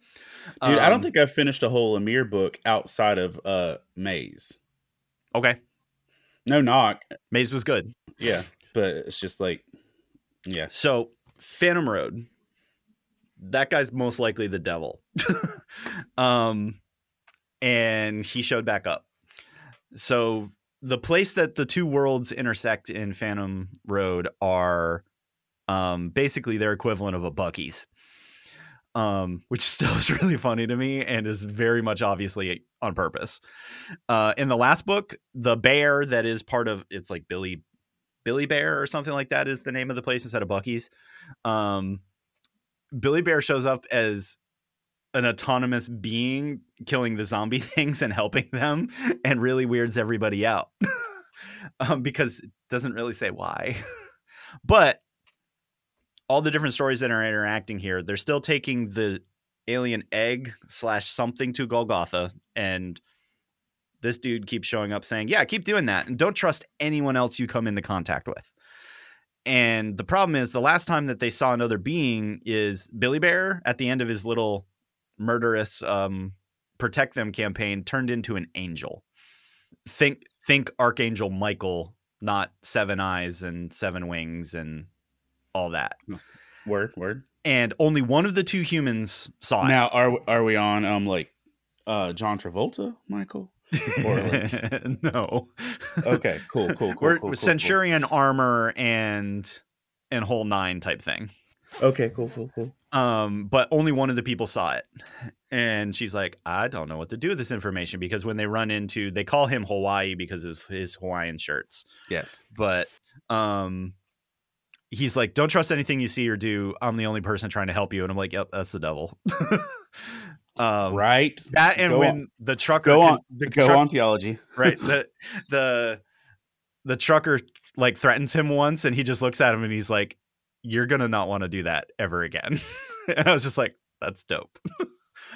Dude, I Um, don't think I've finished a whole Lemire book outside of uh Maze. Okay, No knock. Maze was good. Yeah. But it's just like yeah. So Phantom Road, that guy's most likely the devil. um, and he showed back up. So the place that the two worlds intersect in Phantom Road are um, basically their equivalent of a Buc-ee's. Um, which still is really funny to me and is very much obviously on purpose. Uh, in the last book, the bear that is part of it's like Billy Billy Bear or something like that is the name of the place instead of Buc-ee's. Um, Billy Bear shows up as an autonomous being killing the zombie things and helping them and really weirds everybody out um, because it doesn't really say why. but all the different stories that are interacting here, they're still taking the alien egg slash something to Golgotha and this dude keeps showing up saying, Yeah, keep doing that. And don't trust anyone else you come into contact with. And the problem is, the last time that they saw another being is Billy Bear at the end of his little murderous um, protect them campaign turned into an angel. Think, think Archangel Michael, not seven eyes and seven wings and all that. Word, word. And only one of the two humans saw it. Now are are we on um like uh John Travolta, Michael? Like, no. okay, cool, cool, cool. We're cool, cool, Centurion armor and and whole nine type thing. Okay, cool, cool, cool. Um, but only one of the people saw it. And she's like, I don't know what to do with this information because when they run into they call him Hawaii because of his Hawaiian shirts. Yes. But um he's like, Don't trust anything you see or do. I'm the only person trying to help you. And I'm like, Yep, that's the devil. um right. that and Go when on. the trucker Go on. the Go truck- on theology. right the the the trucker like threatens him once and he just looks at him and he's like you're gonna not want to do that ever again and i was just like that's dope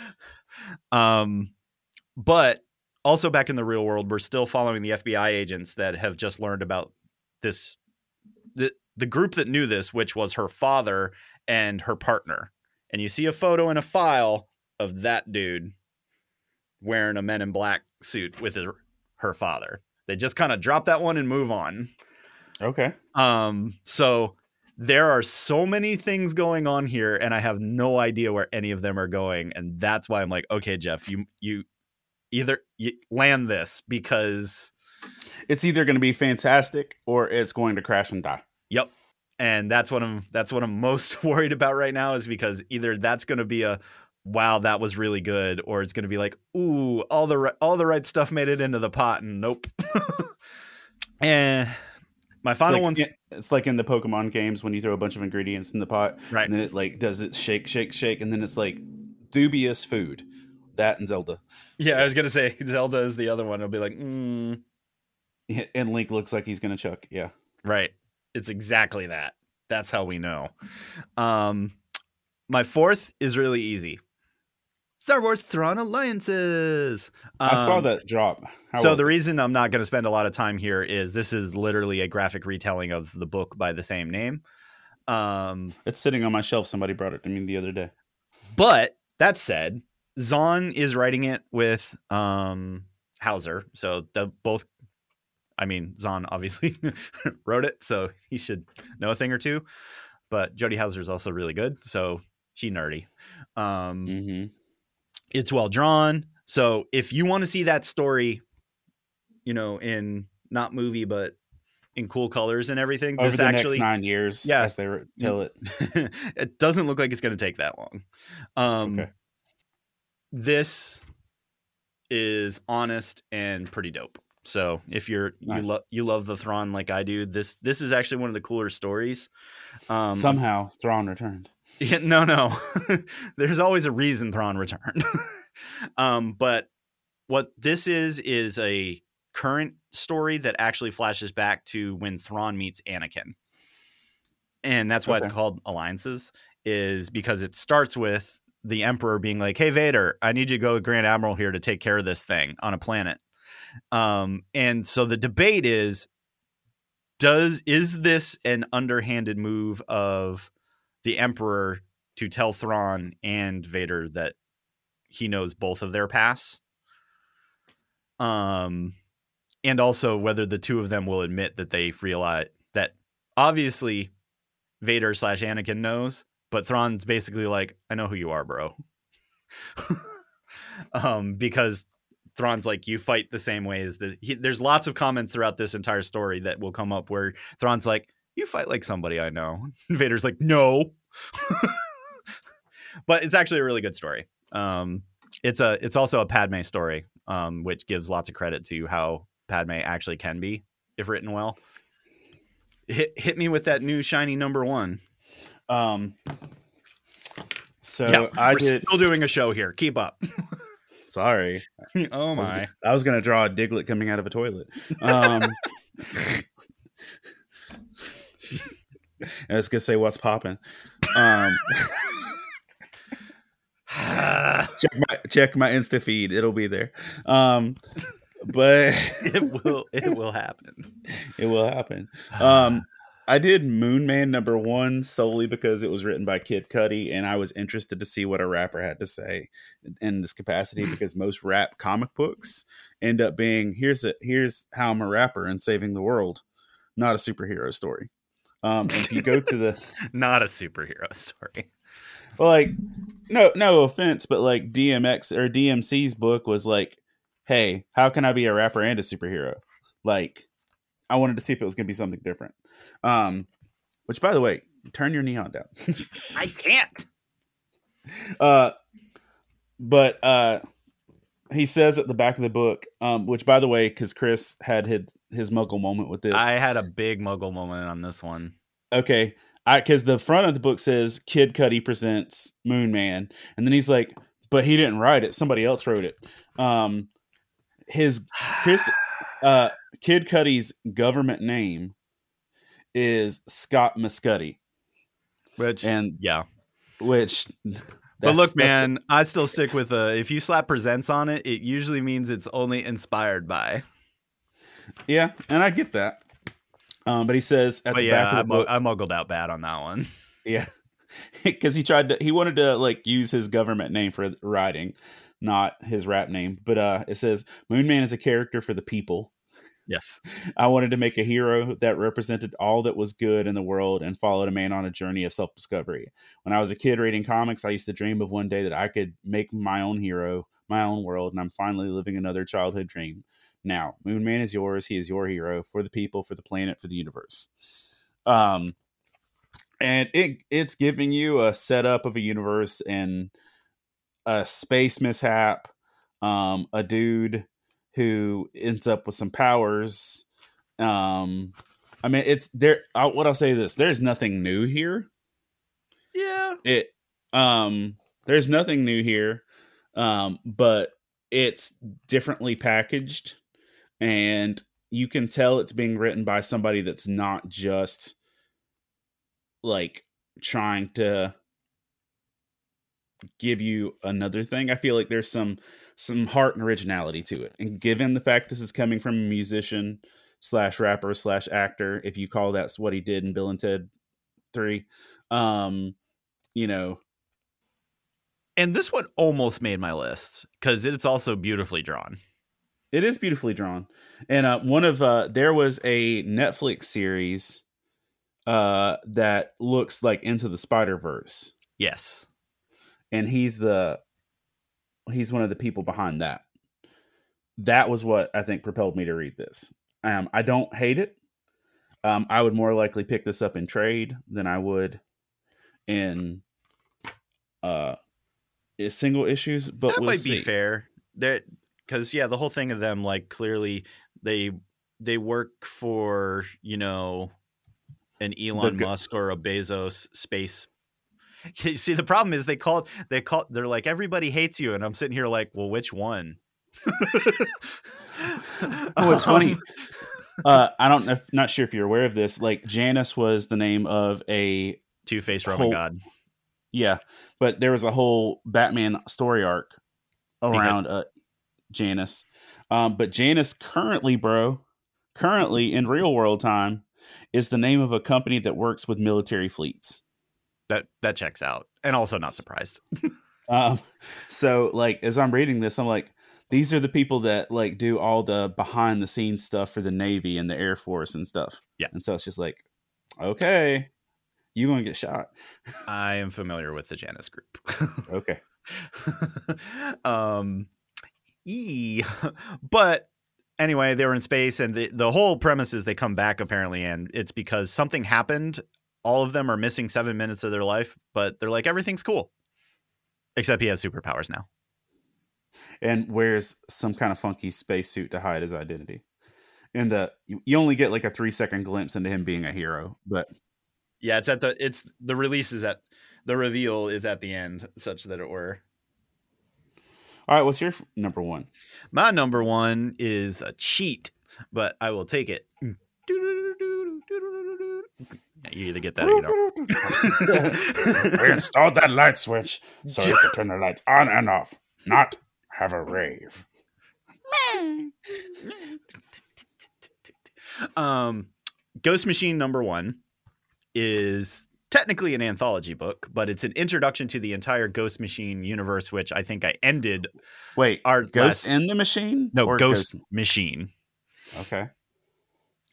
um but also back in the real world we're still following the fbi agents that have just learned about this the the group that knew this which was her father and her partner and you see a photo in a file of that dude wearing a men in black suit with her, her father. They just kind of drop that one and move on. Okay. Um, so there are so many things going on here, and I have no idea where any of them are going, and that's why I'm like, okay, Jeff, you you either you land this because It's either going to be fantastic or it's going to crash and die. yep, and that's what I'm that's what I'm most worried about right now is because either that's going to be a wow that was really good or it's going to be like ooh all the ri- all the right stuff made it into the pot and nope. and eh. My final like, one's It's like in the Pokemon games when you throw a bunch of ingredients in the pot, right. and then it like does it shake, shake, shake, and then it's like dubious food. That and Zelda, Yeah, I was going to say Zelda is the other one. It'll be like mm, and Link looks like he's gonna chuck. Yeah, Right. It's exactly that. That's how we know. Um, my fourth is really easy. Star Wars Thrawn Alliances. I saw Um, that drop. How so the it? reason I'm not going to spend a lot of time here is this is literally a graphic retelling of the book by the same name. Um, it's sitting on my shelf. Somebody brought it to me the other day. but that said, Zahn is writing it with um, Houser, so the both. I mean, Zahn obviously wrote it, so he should know a thing or two. But Jody Houser is also really good, so she nerdy. Um, hmm It's well drawn, so if you want to see that story, you know, in not movie but in cool colors and everything, Over this the actually next nine years, Yeah. as they re- tell it. it doesn't look like it's going to take that long. Um, Okay. This is honest and pretty dope. So if you're Nice. you love you love the Thrawn like I do, this this is actually one of the cooler stories. Um, Somehow, Thrawn returned. Yeah, no, no. There's always a reason Thrawn returned. um, but what this is is a current story that actually flashes back to when Thrawn meets Anakin. And that's why it's called Alliances, is because it starts with the Emperor being like, Hey Vader, I need you to go with Grand Admiral here to take care of this thing on a planet. Um, and so the debate is does is this an underhanded move of the Emperor to tell Thrawn and Vader that he knows both of their pasts. Um, and also whether the two of them will admit that they realize that obviously Vader slash Anakin knows, but Thrawn's basically like, I know who you are, bro. um, because Thrawn's like, you fight the same way as the. He, there's lots of comments throughout this entire story that will come up where Thrawn's like, you fight like somebody I know. Vader's like, no. but it's actually a really good story. Um, it's a it's also a Padme story, um, which gives lots of credit to how Padme actually can be if written well. Hit hit me with that new shiny number one. Um. So yeah, I we're did. still doing a show here. Keep up. Sorry, oh I was, my. I was gonna draw a Diglett coming out of a toilet. Um, I was gonna say what's popping. Um, check my check my Insta feed; it'll be there. Um, but it will it will happen. it will happen. Um, I did Moon Man number one solely because it was written by Kid Cudi, and I was interested to see what a rapper had to say in this capacity because most rap comic books end up being here's a here's how I'm a rapper and saving the world, not a superhero story. Um, if you go to the Not a superhero story. well, like no no offense, but like DMX or DMC's book was like, hey, how can I be a rapper and a superhero? Like, I wanted to see if it was gonna be something different. Um, which by the way, turn your neon down. I can't. uh, but uh, he says at the back of the book, um, which by the way, because Chris had his his muggle moment with this. I had a big muggle moment on this one. okay, I because the front of the book says Kid Cudi presents Moon Man, and then he's like, but he didn't write it; somebody else wrote it. Um, his Chris, uh, Kid Cudi's government name is Scott Mescudi, Which and yeah. which. But look, man, I still stick with uh if you slap presents on it, it usually means it's only inspired by. Yeah, and I get that. Um, but he says at But the yeah, back I, of the book, I muggled out bad on that one. yeah, because he tried to, he wanted to like use his government name for writing, not his rap name. But uh, it says Moon Man is a character for the people. Yes. I wanted to make a hero that represented all that was good in the world and followed a man on a journey of self discovery. When I was a kid reading comics, I used to dream of one day that I could make my own hero, my own world, and I'm finally living another childhood dream. Now, Moon Man is yours. He is your hero for the people, for the planet, for the universe. Um, and it it's giving you a setup of a universe and a space mishap, um, a dude who ends up with some powers. Um, I mean, it's there. I, what I'll say is this: there's nothing new here. Yeah. It, um, there's nothing new here, um, but it's differently packaged, and you can tell it's being written by somebody that's not just like trying to give you another thing. I feel like there's some some heart and originality to it. And given the fact this is coming from a musician slash rapper slash actor, if you call that's what he did in Bill and Ted Three, um, you know, And this one almost made my list because it's also beautifully drawn. It is beautifully drawn. And uh, one of uh, there was a Netflix series uh, that looks like Into the Spider Verse. Yes. and he's the he's one of the people behind that. That was what I think propelled me to read this. Um, I don't hate it. Um, I would more likely pick this up in trade than I would in uh single issues. But that we'll might be fair. There, because yeah, the whole thing of them like clearly they they work for you know an Elon go- Musk or a Bezos space. You See, the problem is they call they call they're like everybody hates you, and I'm sitting here like, well, which one? Oh, it's funny. Uh, I don't know. Not sure if you're aware of this. Like Janice was the name of a two faced Roman God. Yeah, but there was a whole Batman story arc around uh, Janice. Um, but Janice currently, bro, currently in real world time, is the name of a company that works with military fleets. That that checks out, and also not surprised. Um, so like as I'm reading this, I'm like, these are the people that like do all the behind the scenes stuff for the Navy and the Air Force and stuff. Yeah. and so it's just like, okay, you gonna get shot? I am familiar with the Janus group. Okay. um e. But anyway they were in space and the, the whole premise is they come back apparently and it's because something happened. All of them are missing seven minutes of their life but they're like everything's cool. Except he has superpowers now. And wears some kind of funky spacesuit to hide his identity. And uh, you, you only get like a three second glimpse into him being a hero, but yeah it's at the it's the release is at the reveal is at the end such that it were all right, what's your f- number one? my number one is a cheat but i will take it Yeah, you either get that or you don't we installed that light switch so you can turn the lights on and off, not have a rave. um, Ghost Machine number one is technically an anthology book, but it's an introduction to the entire Ghost Machine universe, which I think I ended Wait, our Ghost last- in the Machine? no Or Ghost Machine. Okay.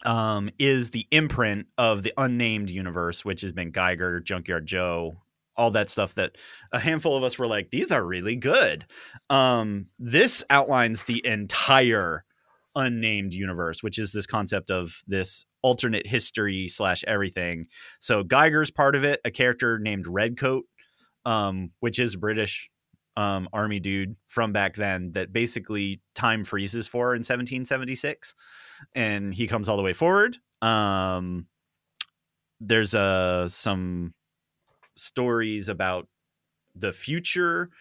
Um, is the imprint of the unnamed universe, which has been Geiger, Junkyard Joe, all that stuff that a handful of us were like, these are really good. Um, this outlines the entire unnamed universe, which is this concept of this alternate history slash everything. So Geiger's part of it, a character named Redcoat, um, which is British um, army dude from back then that basically time freezes for in 1776 and he comes all the way forward. Um, there's uh, some stories about the future.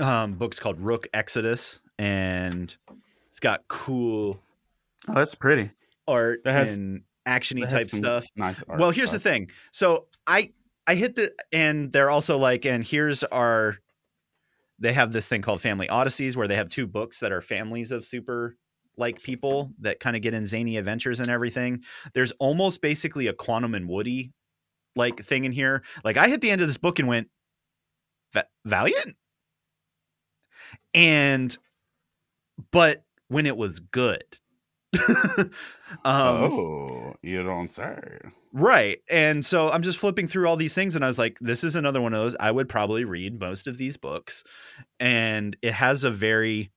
Um, books called Rook Exodus, and it's got cool Oh, that's pretty. Art That has- and actiony type stuff. Nice art. Well, here's the thing. So I I hit the and they're also like, and here's our. They have this thing called Family Odysseys, where they have two books that are families of super like people that kind of get in zany adventures and everything. There's almost basically a Quantum and Woody like thing in here. Like I hit the end of this book and went, Valiant, and but when it was good. um, oh, you don't say. Right. And so I'm just flipping through all these things and I was like, this is another one of those. I would probably read most of these books. And it has a very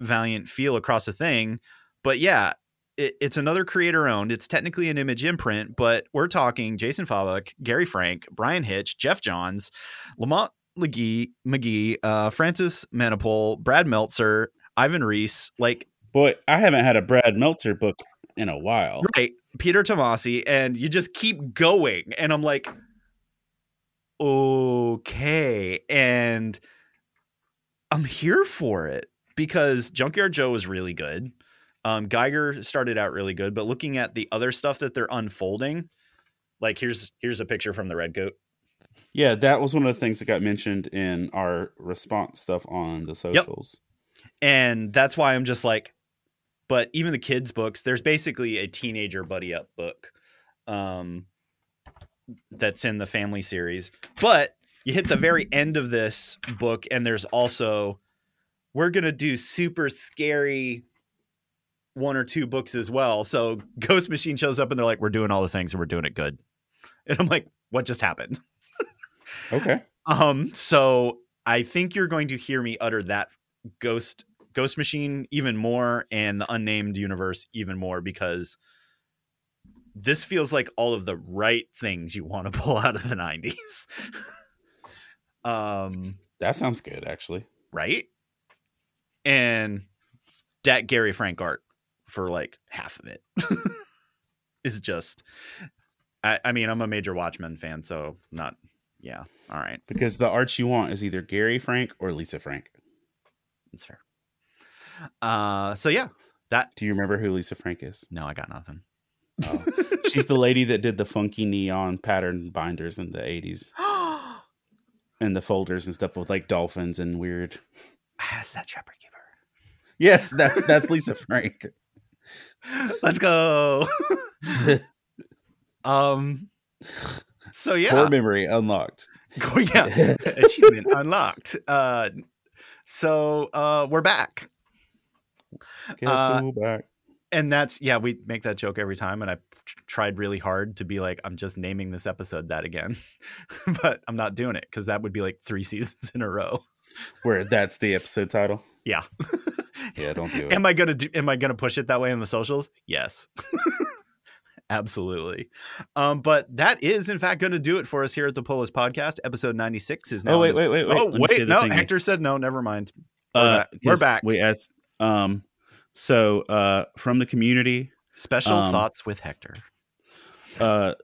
valiant feel across the thing. But yeah, it, it's another creator owned. It's technically an image imprint, but we're talking Jason Fabok, Gary Frank, Bryan Hitch, Geoff Johns, Lamont McGee, McGee uh, Francis Manapul, Brad Meltzer, Ivan Reis, like Boy, I haven't had a Brad Meltzer book in a while. right, Peter Tomasi, and you just keep going. And I'm like, okay. And I'm here for it because Junkyard Joe was really good. Um, Geiger started out really good, but looking at the other stuff that they're unfolding, like here's here's a picture from the Red Coat. Yeah, that was one of the things that got mentioned in our response stuff on the socials. and that's why I'm just like, but even the kids' books, there's basically a teenager buddy up book, um, that's in the family series. But you hit the very end of this book, and there's also we're gonna do super scary one or two books as well. So Ghost Machine shows up, and they're like, "We're doing all the things, and we're doing it good." And I'm like, "What just happened?" Okay. Um, so I think you're going to hear me utter that ghost ghost machine even more and the unnamed universe even more because this feels like all of the right things you want to pull out of the 90s. um, That sounds good, actually. right? And that Gary Frank art for like half of it is just I, I mean, I'm a major Watchmen fan, so not yeah. All right. Because the art you want is either Gary Frank or Lisa Frank. That's fair. Uh, so yeah, that Do you remember who Lisa Frank is? no, I got nothing. Oh. She's the lady that did the funky neon pattern binders in the 80s and the folders and stuff with like dolphins and weird. Has that Trapper Keeper? Yes, that's that's Lisa Frank. Let's go. um. So yeah, Core memory unlocked. Go- yeah, achievement unlocked. Uh, so uh, we're back, Uh, back. and that's yeah. We make that joke every time, and I tried really hard to be like, I'm just naming this episode that again, but I'm not doing it because that would be like three seasons in a row. Where that's the episode title. Yeah. Yeah, don't do it. am I gonna do, am I gonna push it that way in the socials? Yes. Absolutely. Um, but that is in fact gonna do it for us here at the Pull List Podcast. Episode 96 is now. Oh wait, wait, wait, wait. Oh Let me say wait, no. Hector said no, never mind. We're Uh, back. We're back. We asked um so uh from the community, Special um, thoughts with Hector. uh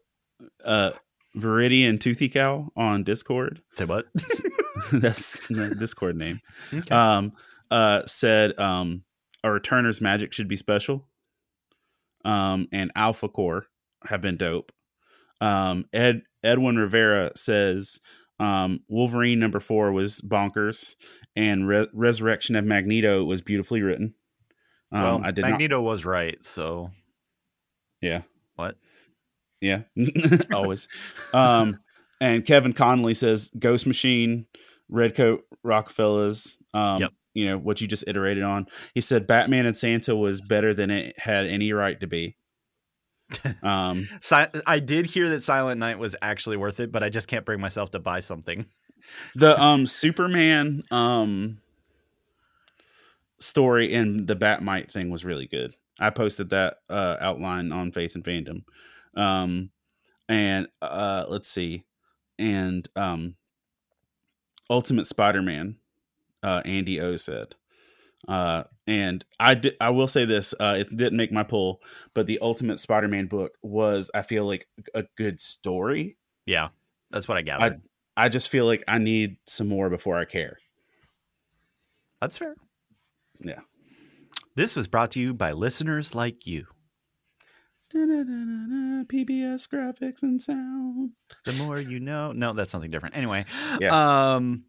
uh Viridian Toothy Cow on Discord. Say what? That's the Discord name. Okay. Um uh said um a returner's magic should be special. Um and Alpha Core have been dope. Um Ed Edwin Rivera says um Wolverine number 4 was bonkers and Re- Resurrection of Magneto was beautifully written. Um well, I did not Magneto was right, so Yeah. what? Yeah. Always. Um and Kevin Connolly says Ghost Machine, Redcoat Rocketfellers, um Yep. you know, what you just iterated on. He said Batman and Santa was better than it had any right to be. Um Si- I did hear that Silent Night was actually worth it, but I just can't bring myself to buy something. The um Superman um story in the Batmite thing was really good. I posted that uh outline on Faith and Fandom. Um and uh let's see. And um Ultimate Spider-Man uh Andy O said. Uh and I did I will say this, uh it didn't make my pull, but the Ultimate Spider-Man book was I feel like a good story. Yeah, that's what I gathered. I just feel like I need some more before I care. that's fair. Yeah. This was brought to you by listeners like you. Da da da da. PBS graphics and sound. The more you know. No, that's something different. Anyway, Yeah. um,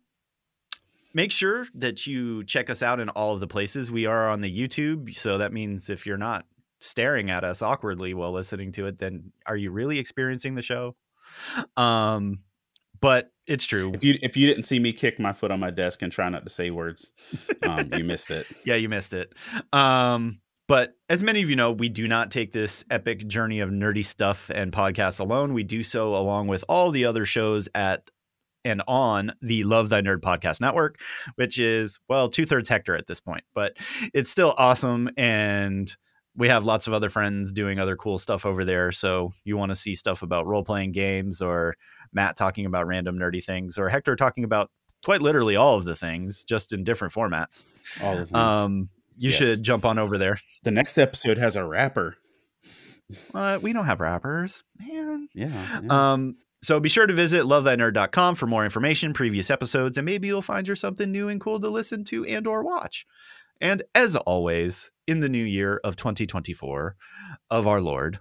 make sure that you check us out in all of the places. We are on the YouTube, so that means if you're not staring at us awkwardly while listening to it, then are you really experiencing the show? Um, but it's true. If you if you didn't see me kick my foot on my desk and try not to say words, um, you missed it. Yeah, you missed it. Um, but as many of you know, we do not take this epic journey of nerdy stuff and podcasts alone. We do so along with all the other shows at and on the Love Thy Nerd podcast network, which is, well, two thirds Hector at this point, but it's still awesome. And we have lots of other friends doing other cool stuff over there. So you want to see stuff about role playing games or Matt talking about random nerdy things or Hector talking about quite literally all of the things, just in different formats. All of. Um, you Yes. should jump on over there. the next episode has a rapper. Uh, we don't have rappers, man. Yeah. yeah. Um, so be sure to visit lovethynerd.com for more information, previous episodes, and maybe you'll find you something new and cool to listen to and or watch. And as always, in the new year of 2024 of our Lord,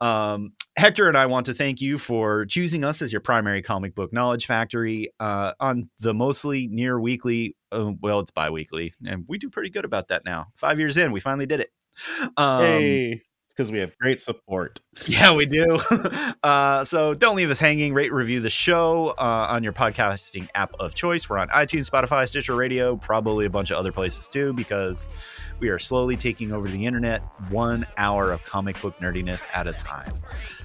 um, Hector and I want to thank you for choosing us as your primary comic book knowledge factory uh, on the mostly near weekly. Uh, well, it's bi-weekly, and we do pretty good about that now. Five years in, we finally did it. Um, hey, because we have great support. yeah, we do. uh, so don't leave us hanging. Rate, review the show uh, on your podcasting app of choice. We're on iTunes, Spotify, Stitcher Radio, probably a bunch of other places too, because we are slowly taking over the internet one hour of comic book nerdiness at a time.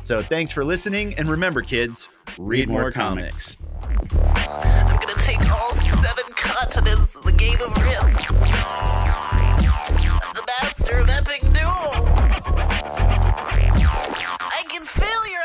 So thanks for listening. And remember, kids, read, Read more, more comics. comics. I'm gonna take all seven continents of the game of risk. The master of epic duel. I can feel your